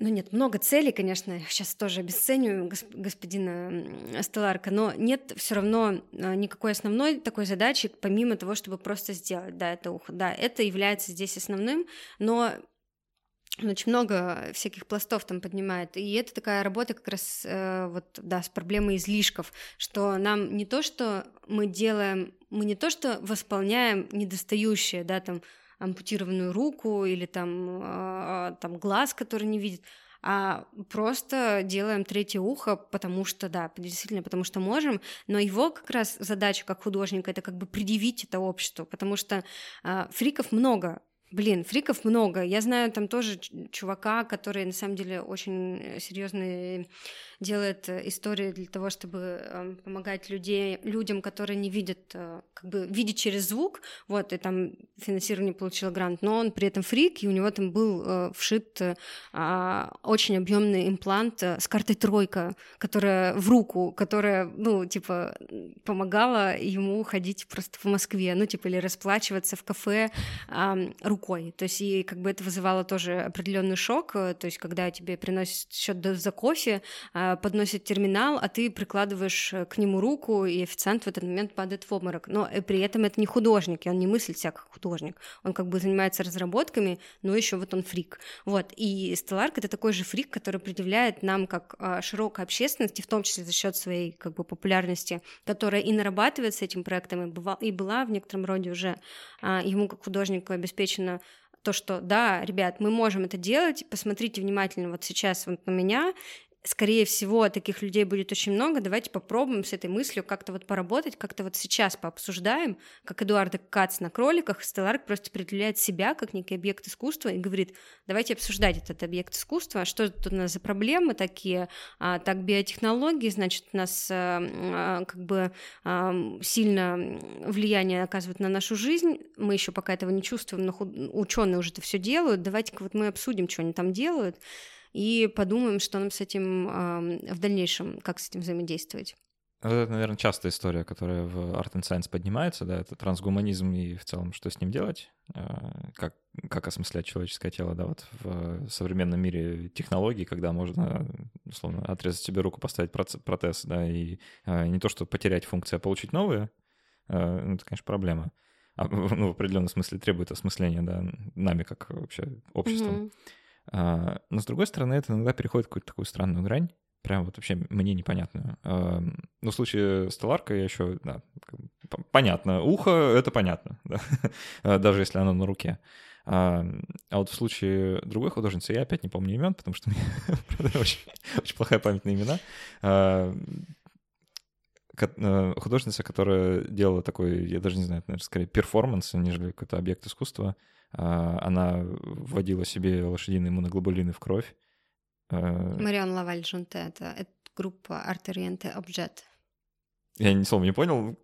ну нет, много целей, конечно, сейчас тоже обесцениваю господина Стелларка, но нет все равно а, никакой основной такой задачи, помимо того, чтобы просто сделать, да, это ухо. Да, это является здесь основным, но очень много всяких пластов там поднимает. И это такая работа как раз э, вот, да, с проблемой излишков, что нам не то, что мы делаем, мы не то, что восполняем недостающее, да, там, ампутированную руку или там, э, там глаз, который не видит, а просто делаем третье ухо, потому что, да, действительно, потому что можем, но его как раз задача как художника это как бы предъявить это обществу, потому что э, фриков много, Блин, фриков много. Я знаю там тоже чувака, который на самом деле очень серьезный делает э, истории для того, чтобы эм, помогать людей, людям, которые не видят, э, как бы видеть через звук, вот, и там финансирование получил грант, но он при этом фрик, и у него там был э, вшит а, очень объемный имплант с картой тройка, которая в руку, которая, ну, типа, помогала ему ходить просто в Москве, ну, типа, или расплачиваться в кафе рукой. То есть, и как бы это вызывало тоже определенный шок, то есть, когда тебе приносят счет за кофе, а, подносит терминал, а ты прикладываешь э, к нему руку, и официант в этот момент падает в обморок. Но э, при этом это не художник, и он не мыслит себя как художник. Он как бы занимается разработками, но еще вот он фрик. Вот. И Стелларк — это такой же фрик, который предъявляет нам как а, широкой общественности, в том числе за счет своей как бы популярности, которая и нарабатывается этим проектом, и была в некотором роде уже а, ему как художнику обеспечена то, что да, ребят, мы можем это делать, посмотрите внимательно вот сейчас вот на меня, скорее всего, таких людей будет очень много. Давайте попробуем с этой мыслью как-то вот поработать, как-то вот сейчас пообсуждаем, как Эдуарда Кац на кроликах. Стелларк просто определяет себя как некий объект искусства и говорит, давайте обсуждать этот объект искусства, что тут у нас за проблемы такие, а, так биотехнологии, значит, у нас а, как бы а, сильно влияние оказывают на нашу жизнь, мы еще пока этого не чувствуем, но ученые уже это все делают, давайте-ка вот мы обсудим, что они там делают, и подумаем, что нам с этим в дальнейшем, как с этим взаимодействовать. Это, наверное, частая история, которая в Art and Science поднимается, да, это трансгуманизм и в целом, что с ним делать, а, как, как осмыслять человеческое тело, да, вот в современном мире технологий, когда можно, условно, отрезать себе руку, поставить протез, да, и а, не то, что потерять функции, а получить новые, а, ну, это, конечно, проблема. ну, в определенном смысле требует осмысления, да, нами как вообще обществом. Mm-hmm. А, но с другой стороны, это иногда переходит какую-то такую странную грань, прям вот вообще мне непонятную. Ну, в случае с Теларкой я еще, да, понятно. Ухо — это понятно, да? А, даже если оно на руке. А, а вот в случае другой художницы я опять не помню имен, потому что у меня очень, очень плохая память на имена. А, художница, которая делала такой, я даже не знаю, наверное, скорее перформанс, нежели какой-то объект искусства, она вводила себе лошадиные иммуноглобулины в кровь. А, Марион Лаваль Жунте, это, группа Артериенте Обжет. Я ни слова не понял.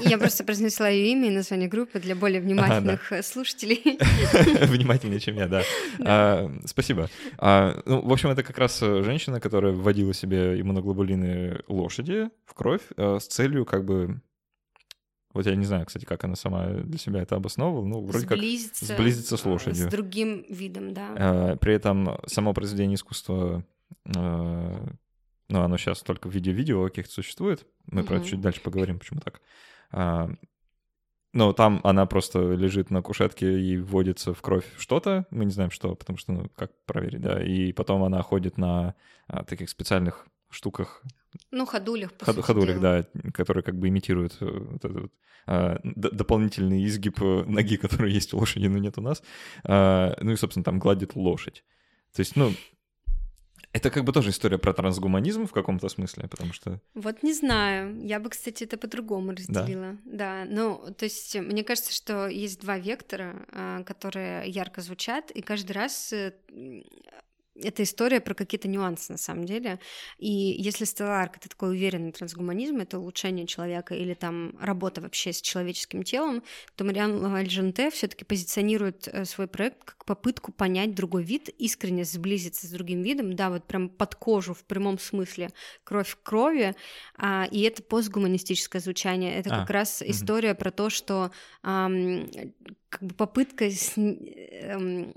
Я просто произнесла ее имя и название группы для более внимательных ага, да. слушателей. Внимательнее, чем я, да. да. А, спасибо. А, ну, в общем, это как раз женщина, которая вводила себе иммуноглобулины лошади в кровь а, с целью как бы вот я не знаю, кстати, как она сама для себя это обосновывала. Ну, вроде сблизиться, как сблизиться с лошадью. С другим видом, да. А, при этом само произведение искусства, а, ну, оно сейчас только в виде видео каких-то существует. Мы угу. про это чуть дальше поговорим, почему так. А, Ну, там она просто лежит на кушетке и вводится в кровь что-то, мы не знаем что, потому что, ну, как проверить, да, и потом она ходит на таких специальных штуках. Ну, ходулях. По Ход, ходулях, дела. да, которые как бы имитируют э, вот этот вот, а, дополнительный изгиб э, ноги, который есть у лошади, но нет у нас. А, ну и, собственно, там гладит лошадь. То есть, ну, это как бы тоже история про трансгуманизм в каком-то смысле, потому что... Вот не знаю. Я бы, кстати, это по-другому разделила. Да. да. Ну, то есть мне кажется, что есть два вектора, а, которые ярко звучат, и каждый раз э, это история про какие-то нюансы на самом деле. И если Стелларк — это такой уверенный трансгуманизм, это улучшение человека или там работа вообще с человеческим телом, то Мариан Лаваль-Жанте все таки позиционирует э, свой проект как попытку понять другой вид, искренне сблизиться с другим видом, да, вот прям под кожу в прямом смысле, кровь к крови, а, и это постгуманистическое звучание, это а, как раз угу. история про то, что ам, как бы попытка с, эм,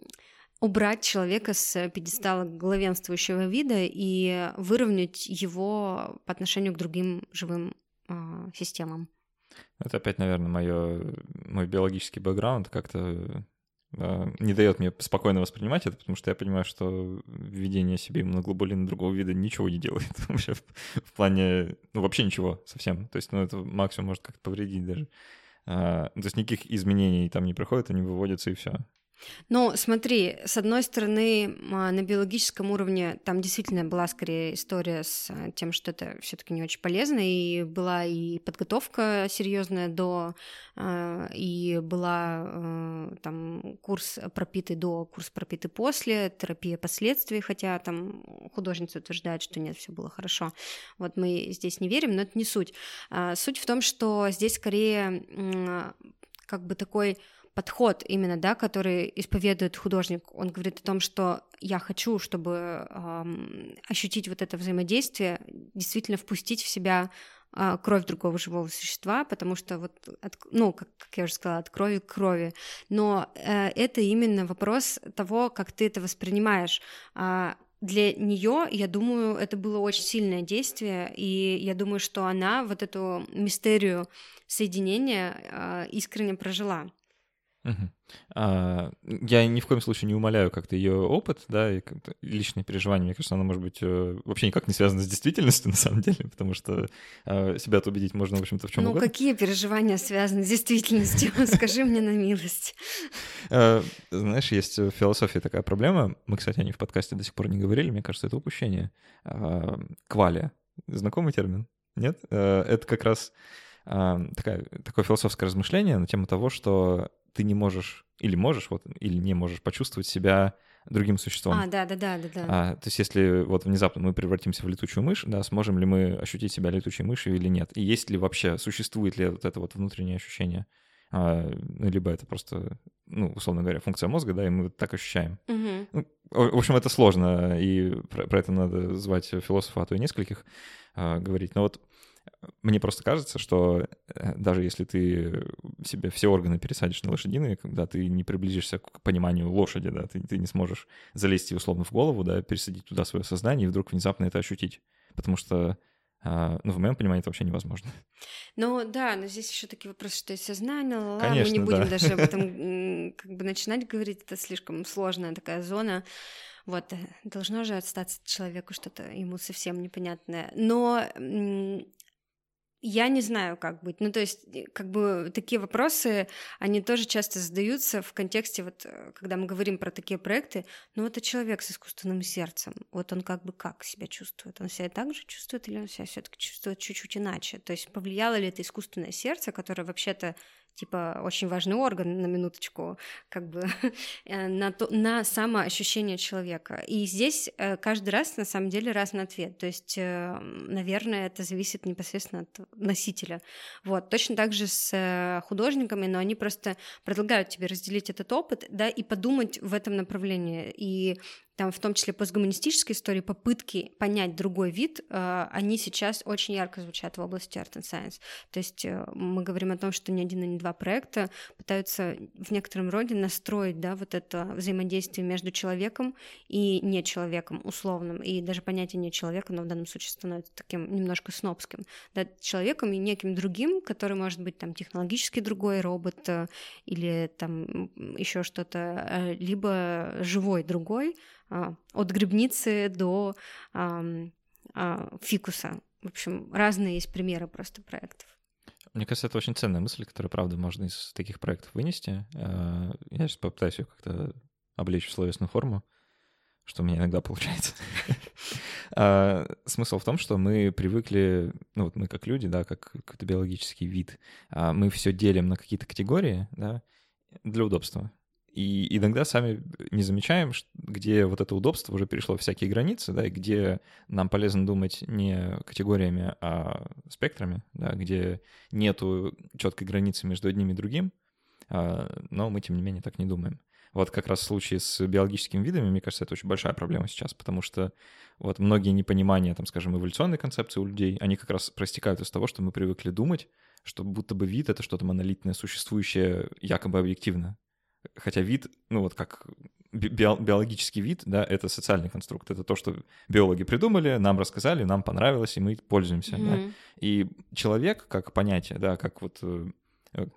убрать человека с пьедестала главенствующего вида и выровнять его по отношению к другим живым э, системам. Это опять, наверное, моё, мой биологический бэкграунд как-то э, не дает мне спокойно воспринимать это, потому что я понимаю, что введение себе иммуноглобулина другого вида ничего не делает вообще в, в плане, ну вообще ничего совсем. То есть, ну это максимум может как-то повредить даже. А, то есть никаких изменений там не проходит, они выводятся и все. Ну, смотри, с одной стороны, а, на биологическом уровне там действительно была скорее история с а, тем, что это все-таки не очень полезно, и была и подготовка серьезная до, а, и была там курс пропитый до, курс пропитый после, терапия последствий, хотя там художница утверждает, что нет, все было хорошо. Вот мы здесь не верим, но это не суть. Суть в том, что здесь скорее как бы такой подход именно, да, который исповедует художник. Он говорит о том, что я хочу, чтобы эм, ощутить вот это взаимодействие, действительно впустить в себя э, кровь другого живого существа, потому что вот, от, ну, как, как я уже сказала, от крови к крови. Но э, это именно вопрос того, как ты это воспринимаешь. Э, для нее, я думаю, это было очень сильное действие, и я думаю, что она вот эту мистерию соединения э, искренне прожила. Угу. А, я ни в коем случае не умоляю как-то ее опыт, да, и личные переживания. Мне кажется, оно может быть э, вообще никак не связано с действительностью, на самом деле, потому что а, себя-то убедить можно, в общем-то, в чем ну, угодно. Ну, какие переживания связаны с действительностью? Скажи мне на милость. А, знаешь, есть в философии такая проблема. Мы, кстати, о ней в подкасте до сих пор не говорили. Мне кажется, это упущение. Квалия. Знакомый термин? Нет? Это как раз такая, такое философское размышление на тему того, что ты не можешь или можешь вот или не можешь почувствовать себя другим существом. А, да, да, да, да, да. А, то есть, если вот внезапно мы превратимся в летучую мышь, да, сможем ли мы ощутить себя летучей мышью или нет? И есть ли вообще, существует ли вот это вот внутреннее ощущение? А, ну, либо это просто, ну, условно говоря, функция мозга, да, и мы так ощущаем. Угу. Ну, в общем, это сложно, и про, про это надо звать философа, а то и нескольких а, говорить. Но вот мне просто кажется, что э, даже если ты себе все органы пересадишь на лошадиные, когда ты не приблизишься к пониманию лошади, да, ты, ты не сможешь залезть ей условно в голову, да, пересадить туда свое сознание и вдруг внезапно это ощутить. Потому что а, ну, в моем понимании это вообще невозможно. Ну да, но здесь еще такие вопросы, что есть сознание, ла Конечно, мы не будем да. даже об этом как бы начинать говорить, это слишком сложная такая зона. Вот, э, должно же остаться человеку что-то ему совсем непонятное. Но я не знаю, как быть. Ну, то есть, как бы такие вопросы, они тоже часто задаются в контексте, вот, э, когда мы говорим про такие проекты, ну, это человек с искусственным сердцем. Вот он как бы как себя чувствует? Он себя так же чувствует или он себя все таки чувствует чуть-чуть иначе? То есть, повлияло ли это искусственное сердце, которое вообще-то типа очень важный орган на минуточку, как бы э, на, то, на самоощущение человека. И здесь э, каждый раз на самом деле разный ответ. То есть, э, наверное, это зависит непосредственно от носителя. Вот. Точно так же с художниками, но они просто предлагают тебе разделить этот опыт, да, и подумать в этом направлении. И там в том числе постгуманистической истории, попытки понять другой вид, э, они сейчас очень ярко звучат в области Art and Science. То есть э, мы говорим о том, что ни один и ни два проекта пытаются в некотором роде настроить да, вот это взаимодействие между человеком и не человеком условным. И даже понятие не человека, но в данном случае становится таким немножко снобским. Да, человеком и неким другим, который может быть там технологически другой робот э, или там еще что-то, либо живой другой, от грибницы до а, фикуса. В общем, разные есть примеры просто проектов. Мне кажется, это очень ценная мысль, которую, правда, можно из таких проектов вынести. А, я сейчас попытаюсь ее как-то облечь в словесную форму, что у меня иногда получается. Смысл в том, что мы привыкли, ну вот мы как люди, да, как какой-то биологический вид, мы все делим на какие-то категории, да, для удобства. И иногда сами не замечаем, где вот это удобство уже перешло всякие границы, да, и где нам полезно думать не категориями, а спектрами, да, где нету четкой границы между одним и другим, а, но мы, тем не менее, так не думаем. Вот как раз в случае с биологическими видами, мне кажется, это очень большая проблема сейчас, потому что вот многие непонимания, там, скажем, эволюционной концепции у людей, они как раз проистекают из того, что мы привыкли думать, что будто бы вид — это что-то монолитное, существующее якобы объективно. Хотя вид, ну вот как биологический вид, да, это социальный конструкт. Это то, что биологи придумали, нам рассказали, нам понравилось, и мы пользуемся. Mm-hmm. Да? И человек как понятие, да, как вот э,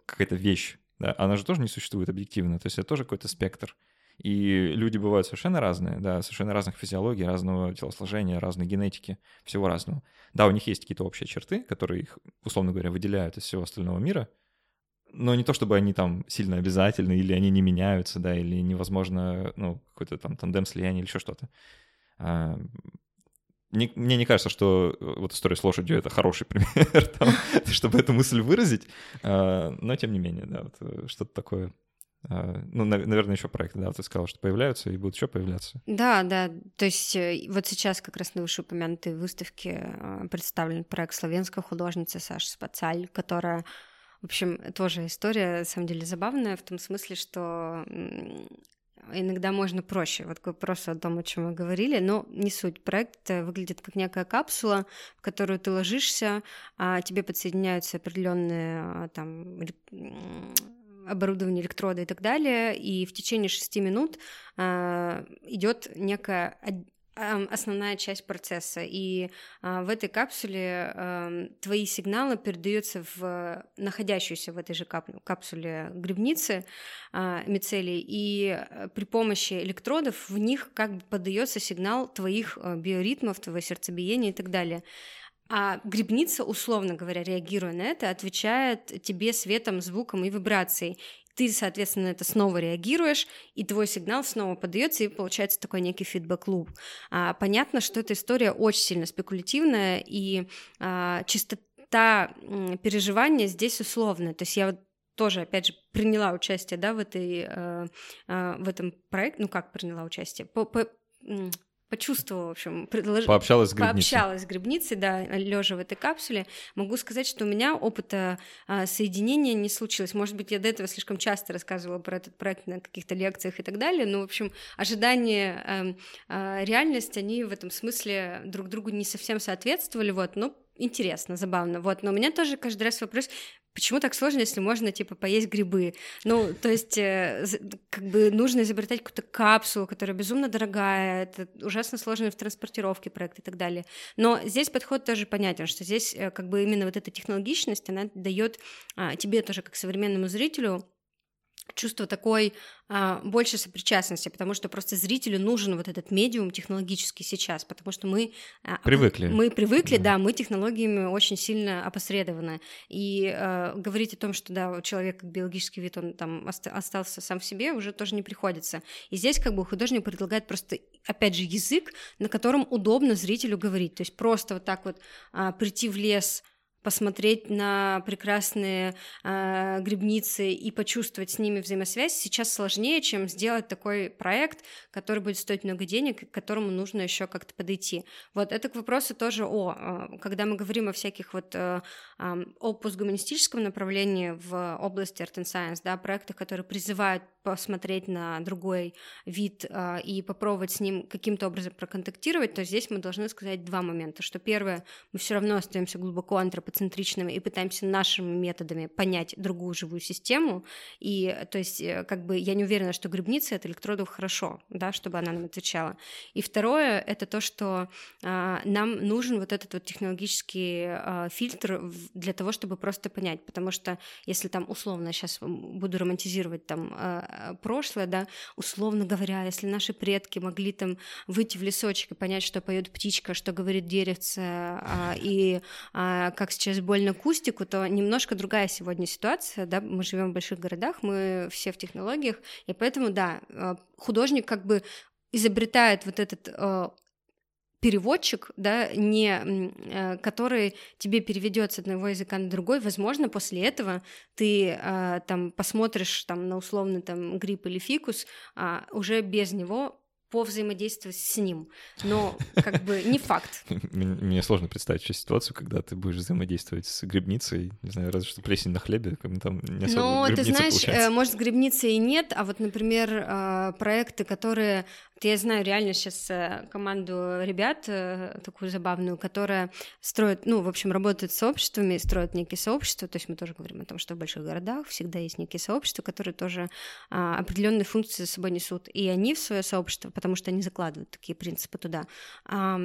какая-то вещь, да, она же тоже не существует объективно. То есть это тоже какой-то спектр. И люди бывают совершенно разные, да, совершенно разных физиологий, разного телосложения, разной генетики, всего разного. Да, у них есть какие-то общие черты, которые их, условно говоря, выделяют из всего остального мира, но не то чтобы они там сильно обязательны, или они не меняются, да, или невозможно, ну, какой-то там тандем слияния или еще что-то. А, не, мне не кажется, что э, вот история с лошадью — это хороший пример, там, чтобы эту мысль выразить, а, но тем не менее, да, вот э, что-то такое а, ну, наверное, еще проекты, да, ты сказала, что появляются и будут еще появляться. Да, да, то есть э, вот сейчас как раз на вышеупомянутой выставке представлен проект славянской художницы Саши Спацаль, которая в общем, тоже история, на самом деле, забавная в том смысле, что иногда можно проще. Вот вопросу о том, о чем мы говорили, но не суть. Проект э, выглядит как некая капсула, в которую ты ложишься, а тебе подсоединяются определенные а, там оборудование, электроды и так далее, и в течение шести минут э, идет некая основная часть процесса. И а, в этой капсуле твои сигналы передаются в находящуюся в этой же кап капсуле грибницы а, мицелий, и а, при помощи электродов в них как бы подается сигнал твоих а, биоритмов, твоего сердцебиения и так далее. А грибница, условно говоря, реагируя на это, отвечает тебе светом, звуком и вибрацией ты, соответственно, это снова реагируешь, и твой сигнал снова подается, и получается такой некий фидбэк-луп. А, понятно, что эта история очень сильно спекулятивная, и а, чистота переживания здесь условная. То есть я вот тоже, опять же, приняла участие, да, в этой, э, э, в этом проекте, ну как приняла участие, по, по, почувствовала, в общем, предлож... пообщалась с грибницей. Пообщалась с грибницей, да, лежа в этой капсуле. Могу сказать, что у меня опыта а, соединения не случилось. Может быть, я до этого слишком часто рассказывала про этот проект на каких-то лекциях и так далее, но, в общем, ожидания, э, э, реальность, они в этом смысле друг другу не совсем соответствовали, вот, но интересно, забавно, вот, но у меня тоже каждый раз вопрос, Почему так сложно, если можно, типа, поесть грибы? Ну, то есть, э, как бы нужно изобретать какую-то капсулу, которая безумно дорогая, это ужасно сложно в транспортировке проект и так далее. Но здесь подход тоже понятен, что здесь э, как бы именно вот эта технологичность, она дает а, тебе тоже как современному зрителю чувство такой а, больше сопричастности, потому что просто зрителю нужен вот этот медиум технологический сейчас, потому что мы а, привыкли, мы привыкли, да, да мы технологиями очень сильно опосредованы, и а, говорить о том, что да, человек как биологический вид, он там остался сам в себе, уже тоже не приходится. И здесь как бы художник предлагает просто, опять же, язык, на котором удобно зрителю говорить, то есть просто вот так вот а, прийти в лес посмотреть на прекрасные э, грибницы и почувствовать с ними взаимосвязь сейчас сложнее, чем сделать такой проект, который будет стоить много денег, к которому нужно еще как-то подойти. Вот это к вопросу тоже о, э, когда мы говорим о всяких вот э, э, о направлении в области Art and Science, да, проектах, которые призывают посмотреть на другой вид э, и попробовать с ним каким-то образом проконтактировать, то здесь мы должны сказать два момента, что первое, мы все равно остаемся глубоко антропоцентричными и пытаемся нашими методами понять другую живую систему, и то есть э, как бы я не уверена, что грибница от электродов хорошо, да, чтобы она нам отвечала. И второе, это то, что э, нам нужен вот этот вот технологический э, фильтр для того, чтобы просто понять, потому что если там условно сейчас буду романтизировать там э, Э, прошлое, да, условно говоря, если наши предки могли там выйти в лесочек и понять, что поет птичка, что говорит деревце, а, и а, как сейчас больно кустику, то немножко другая сегодня ситуация, да, мы живем в больших городах, мы все в технологиях, и поэтому, да, э, художник как бы изобретает вот этот э, переводчик, да, не, э, который тебе переведет с одного языка на другой, возможно, после этого ты э, там посмотришь там на условный там грипп или фикус, а уже без него повзаимодействовать с ним. Но как бы не факт. Мне сложно представить сейчас ситуацию, когда ты будешь взаимодействовать с грибницей, не знаю, разве что плесень на хлебе, там не особо Ну, ты знаешь, получается. Э, может, с грибницей и нет, а вот, например, э, проекты, которые... Я знаю реально сейчас э, команду ребят, такую забавную, которая строит, ну, в общем, работает с сообществами, строит некие сообщества, то есть мы тоже говорим о том, что в больших городах всегда есть некие сообщества, которые тоже а, определенные функции за собой несут, и они в свое сообщество потому что они закладывают такие принципы туда. А,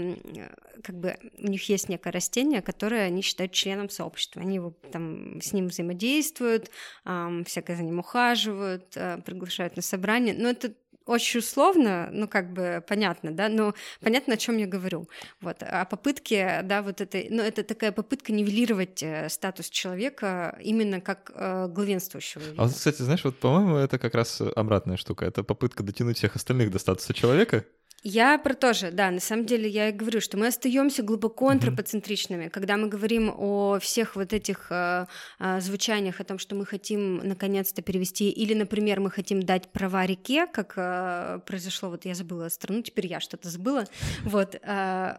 как бы у них есть некое растение, которое они считают членом сообщества. Они его, там, с ним взаимодействуют, а, всякое за ним ухаживают, а, приглашают на собрание. Но это очень условно, ну, как бы понятно, да, но понятно, о чем я говорю. Вот, о попытке, да, вот этой, ну, это такая попытка нивелировать э, статус человека именно как э, главенствующего. А вот, кстати, знаешь, вот, по-моему, это как раз обратная штука. Это попытка дотянуть всех остальных до статуса человека. Я про то же, да, на самом деле я и говорю, что мы остаемся глубоко антропоцентричными, mm-hmm. когда мы говорим о всех вот этих э, э, звучаниях, о том, что мы хотим наконец-то перевести, или, например, мы хотим дать права реке, как э, произошло, вот я забыла страну, теперь я что-то забыла, вот, э,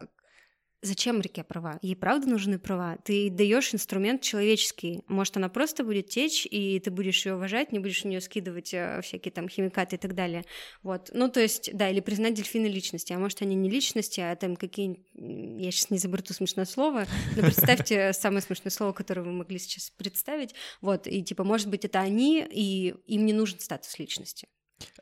Зачем реке права? Ей правда нужны права? Ты даешь инструмент человеческий. Может, она просто будет течь, и ты будешь ее уважать, не будешь в нее скидывать э, всякие там химикаты и так далее. Вот. Ну, то есть, да, или признать дельфины личности. А может, они не личности, а там какие Я сейчас не изобрету смешное слово, но представьте самое смешное слово, которое вы могли сейчас представить. Вот. И типа, может быть, это они, и им не нужен статус личности.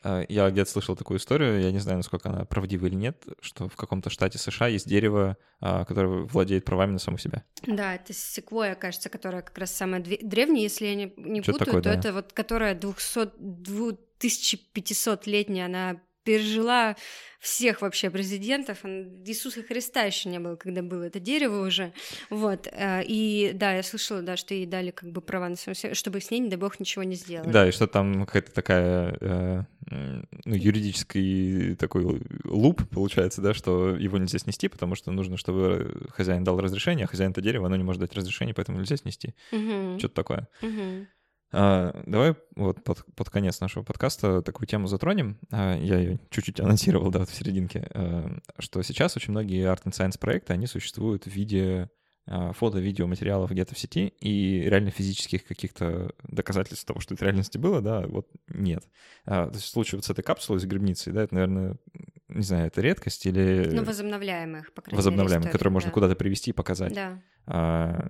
А, я где-то слышал такую историю, я не знаю, насколько она правдива или нет, что в каком-то штате США есть дерево, а, которое владеет правами на саму себя. Да, это секвоя, кажется, которая как раз самая древняя, если я не, не путаю, такое, то да. это вот которая 200, 2500-летняя, она пережила всех вообще президентов. Иисуса Христа еще не было, когда было это дерево уже. Вот. Э, и да, я слышала, да, что ей дали как бы права на самом чтобы с ней, не дай бог, ничего не сделали. Да, и что там какая-то такая э, ну, юридический такой луп получается, да, что его нельзя снести, потому что нужно, чтобы хозяин дал разрешение, а хозяин это дерево, оно не может дать разрешение, поэтому нельзя снести. Угу. Что-то такое. Угу. А, давай вот под, под конец нашего подкаста такую тему затронем. А, я ее чуть-чуть анонсировал, да, вот в серединке, а, что сейчас очень многие Art and Science проекты, они существуют в виде а, фото-видео материалов где-то в сети, и реально физических каких-то доказательств того, что это в реальности было, да, вот нет. А, то есть в случае вот с этой капсулой, с грибницей, да, это, наверное, не знаю, это редкость или... Ну, возобновляемых, по крайней возобновляемых, мере, которые да. можно куда-то привести и показать. Да. А,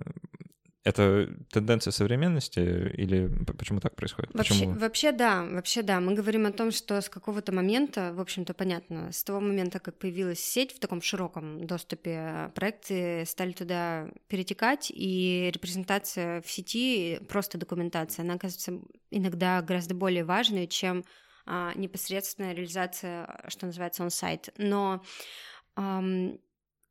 это тенденция современности или почему так происходит? Вообще, почему? вообще да, вообще да. Мы говорим о том, что с какого-то момента, в общем-то, понятно, с того момента, как появилась сеть в таком широком доступе, проекты стали туда перетекать, и репрезентация в сети, просто документация, она оказывается иногда гораздо более важной, чем а, непосредственная реализация, что называется, он-сайт. Но ам,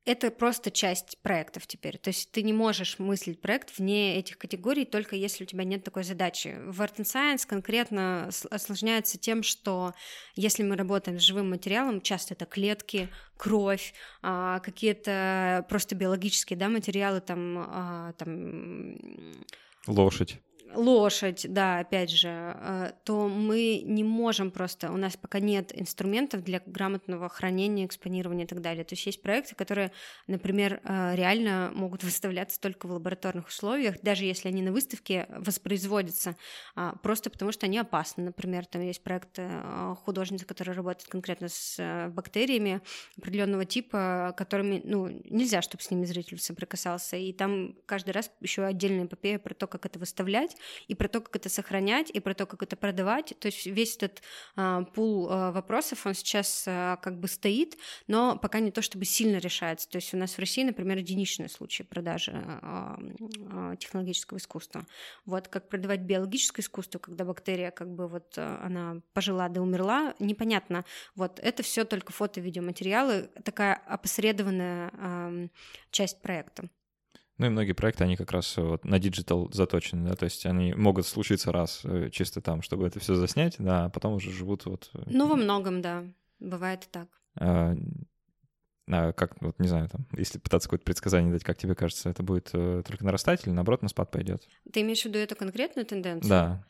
это просто часть проектов теперь. То есть ты не можешь мыслить проект вне этих категорий, только если у тебя нет такой задачи. В Art and Science конкретно осложняется тем, что если мы работаем с живым материалом, часто это клетки, кровь, а, какие-то просто биологические да, материалы, там, а, там... Лошадь лошадь, да, опять же, э, то мы не можем просто, у нас пока нет инструментов для грамотного хранения, экспонирования и так далее. То есть есть проекты, которые, например, э, реально могут выставляться только в лабораторных условиях, даже если они на выставке воспроизводятся, а, просто потому что они опасны. Например, там есть проект э, художницы, которая работает конкретно с бактериями определенного типа, которыми, ну, нельзя, чтобы с ними зритель соприкасался. И там каждый раз еще отдельная эпопея про то, как это выставлять, и про то, как это сохранять, и про то, как это продавать. То есть весь этот а, пул а, вопросов, он сейчас а, как бы стоит, но пока не то чтобы сильно решается. То есть у нас в России, например, единичные случаи продажи а, а, технологического искусства. Вот как продавать биологическое искусство, когда бактерия как бы вот она пожила да умерла, непонятно. Вот это все только фото-видеоматериалы, такая опосредованная а, часть проекта. Ну и многие проекты, они как раз вот на digital заточены, да, то есть они могут случиться раз э, чисто там, чтобы это все заснять, да, а потом уже живут вот... Э, ну, во многом, да, бывает и так. А, а как, вот не знаю, там, если пытаться какое-то предсказание дать, как тебе кажется, это будет э, только нарастать или наоборот на спад пойдет? Ты имеешь в виду эту конкретную тенденцию? Да.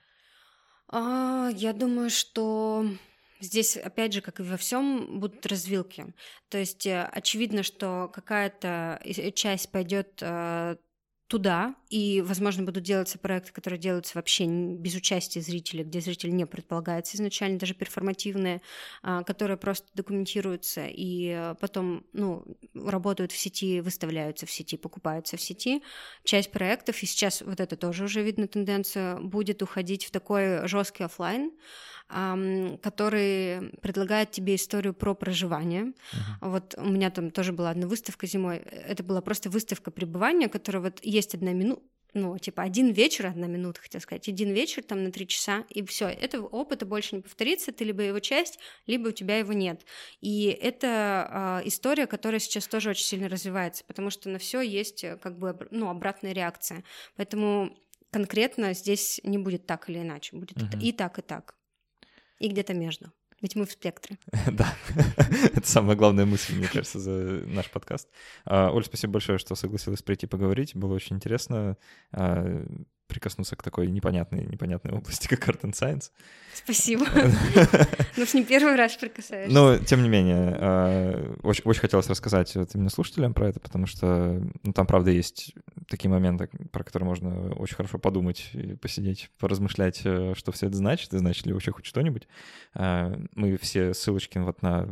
А, я думаю, что Здесь, опять же, как и во всем, будут развилки. То есть э, очевидно, что какая-то часть пойдет э, туда, и, возможно, будут делаться проекты, которые делаются вообще без участия зрителя, где зритель не предполагается изначально, даже перформативные, а, которые просто документируются и э, потом, ну, работают в сети, выставляются в сети, покупаются в сети. Часть проектов, и сейчас вот это тоже уже видно тенденцию, будет уходить в такой жесткий офлайн, который предлагает тебе историю про проживание. Uh-huh. Вот у меня там тоже была одна выставка зимой. Это была просто выставка пребывания, которая вот есть одна минута, ну, типа, один вечер, одна минута, хотел сказать, один вечер там на три часа, и все, этого опыта больше не повторится, ты либо его часть, либо у тебя его нет. И это э, история, которая сейчас тоже очень сильно развивается, потому что на все есть э, как бы, ну, обратная реакция. Поэтому конкретно здесь не будет так или иначе, будет uh-huh. и так, и так и где-то между. Ведь мы в спектре. Да, это самая главная мысль, мне кажется, за наш подкаст. А, Оль, спасибо большое, что согласилась прийти поговорить. Было очень интересно. Прикоснуться к такой непонятной, непонятной области, как Art and Science. Спасибо. Ну, не первый раз прикасаешься. Но, тем не менее, а, очень, очень хотелось рассказать вот именно слушателям про это, потому что ну, там, правда, есть такие моменты, про которые можно очень хорошо подумать и посидеть, поразмышлять, э, что все это значит, и значит ли вообще хоть что-нибудь. А, мы все ссылочки вот на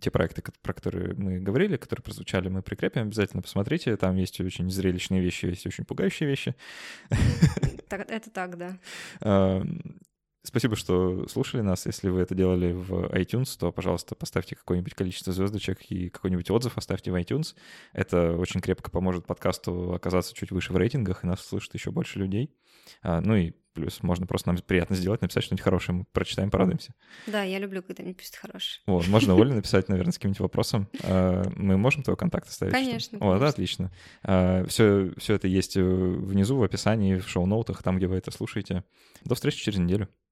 те проекты, про которые мы говорили, которые прозвучали, мы прикрепим. Обязательно посмотрите. Там есть очень зрелищные вещи, есть очень пугающие вещи. Это так, да. Спасибо, что слушали нас. Если вы это делали в iTunes, то, пожалуйста, поставьте какое-нибудь количество звездочек и какой-нибудь отзыв оставьте в iTunes. Это очень крепко поможет подкасту оказаться чуть выше в рейтингах, и нас слышит еще больше людей. А, ну и плюс можно просто нам приятно сделать, написать что-нибудь хорошее, мы прочитаем, порадуемся. Да, я люблю, когда мне пишут хорошее. Вот, можно Оле написать, наверное, с каким-нибудь вопросом. А, мы можем твой контакт оставить? Конечно. Вот, отлично. Все, а, все это есть внизу в описании, в шоу-ноутах, там, где вы это слушаете. До встречи через неделю.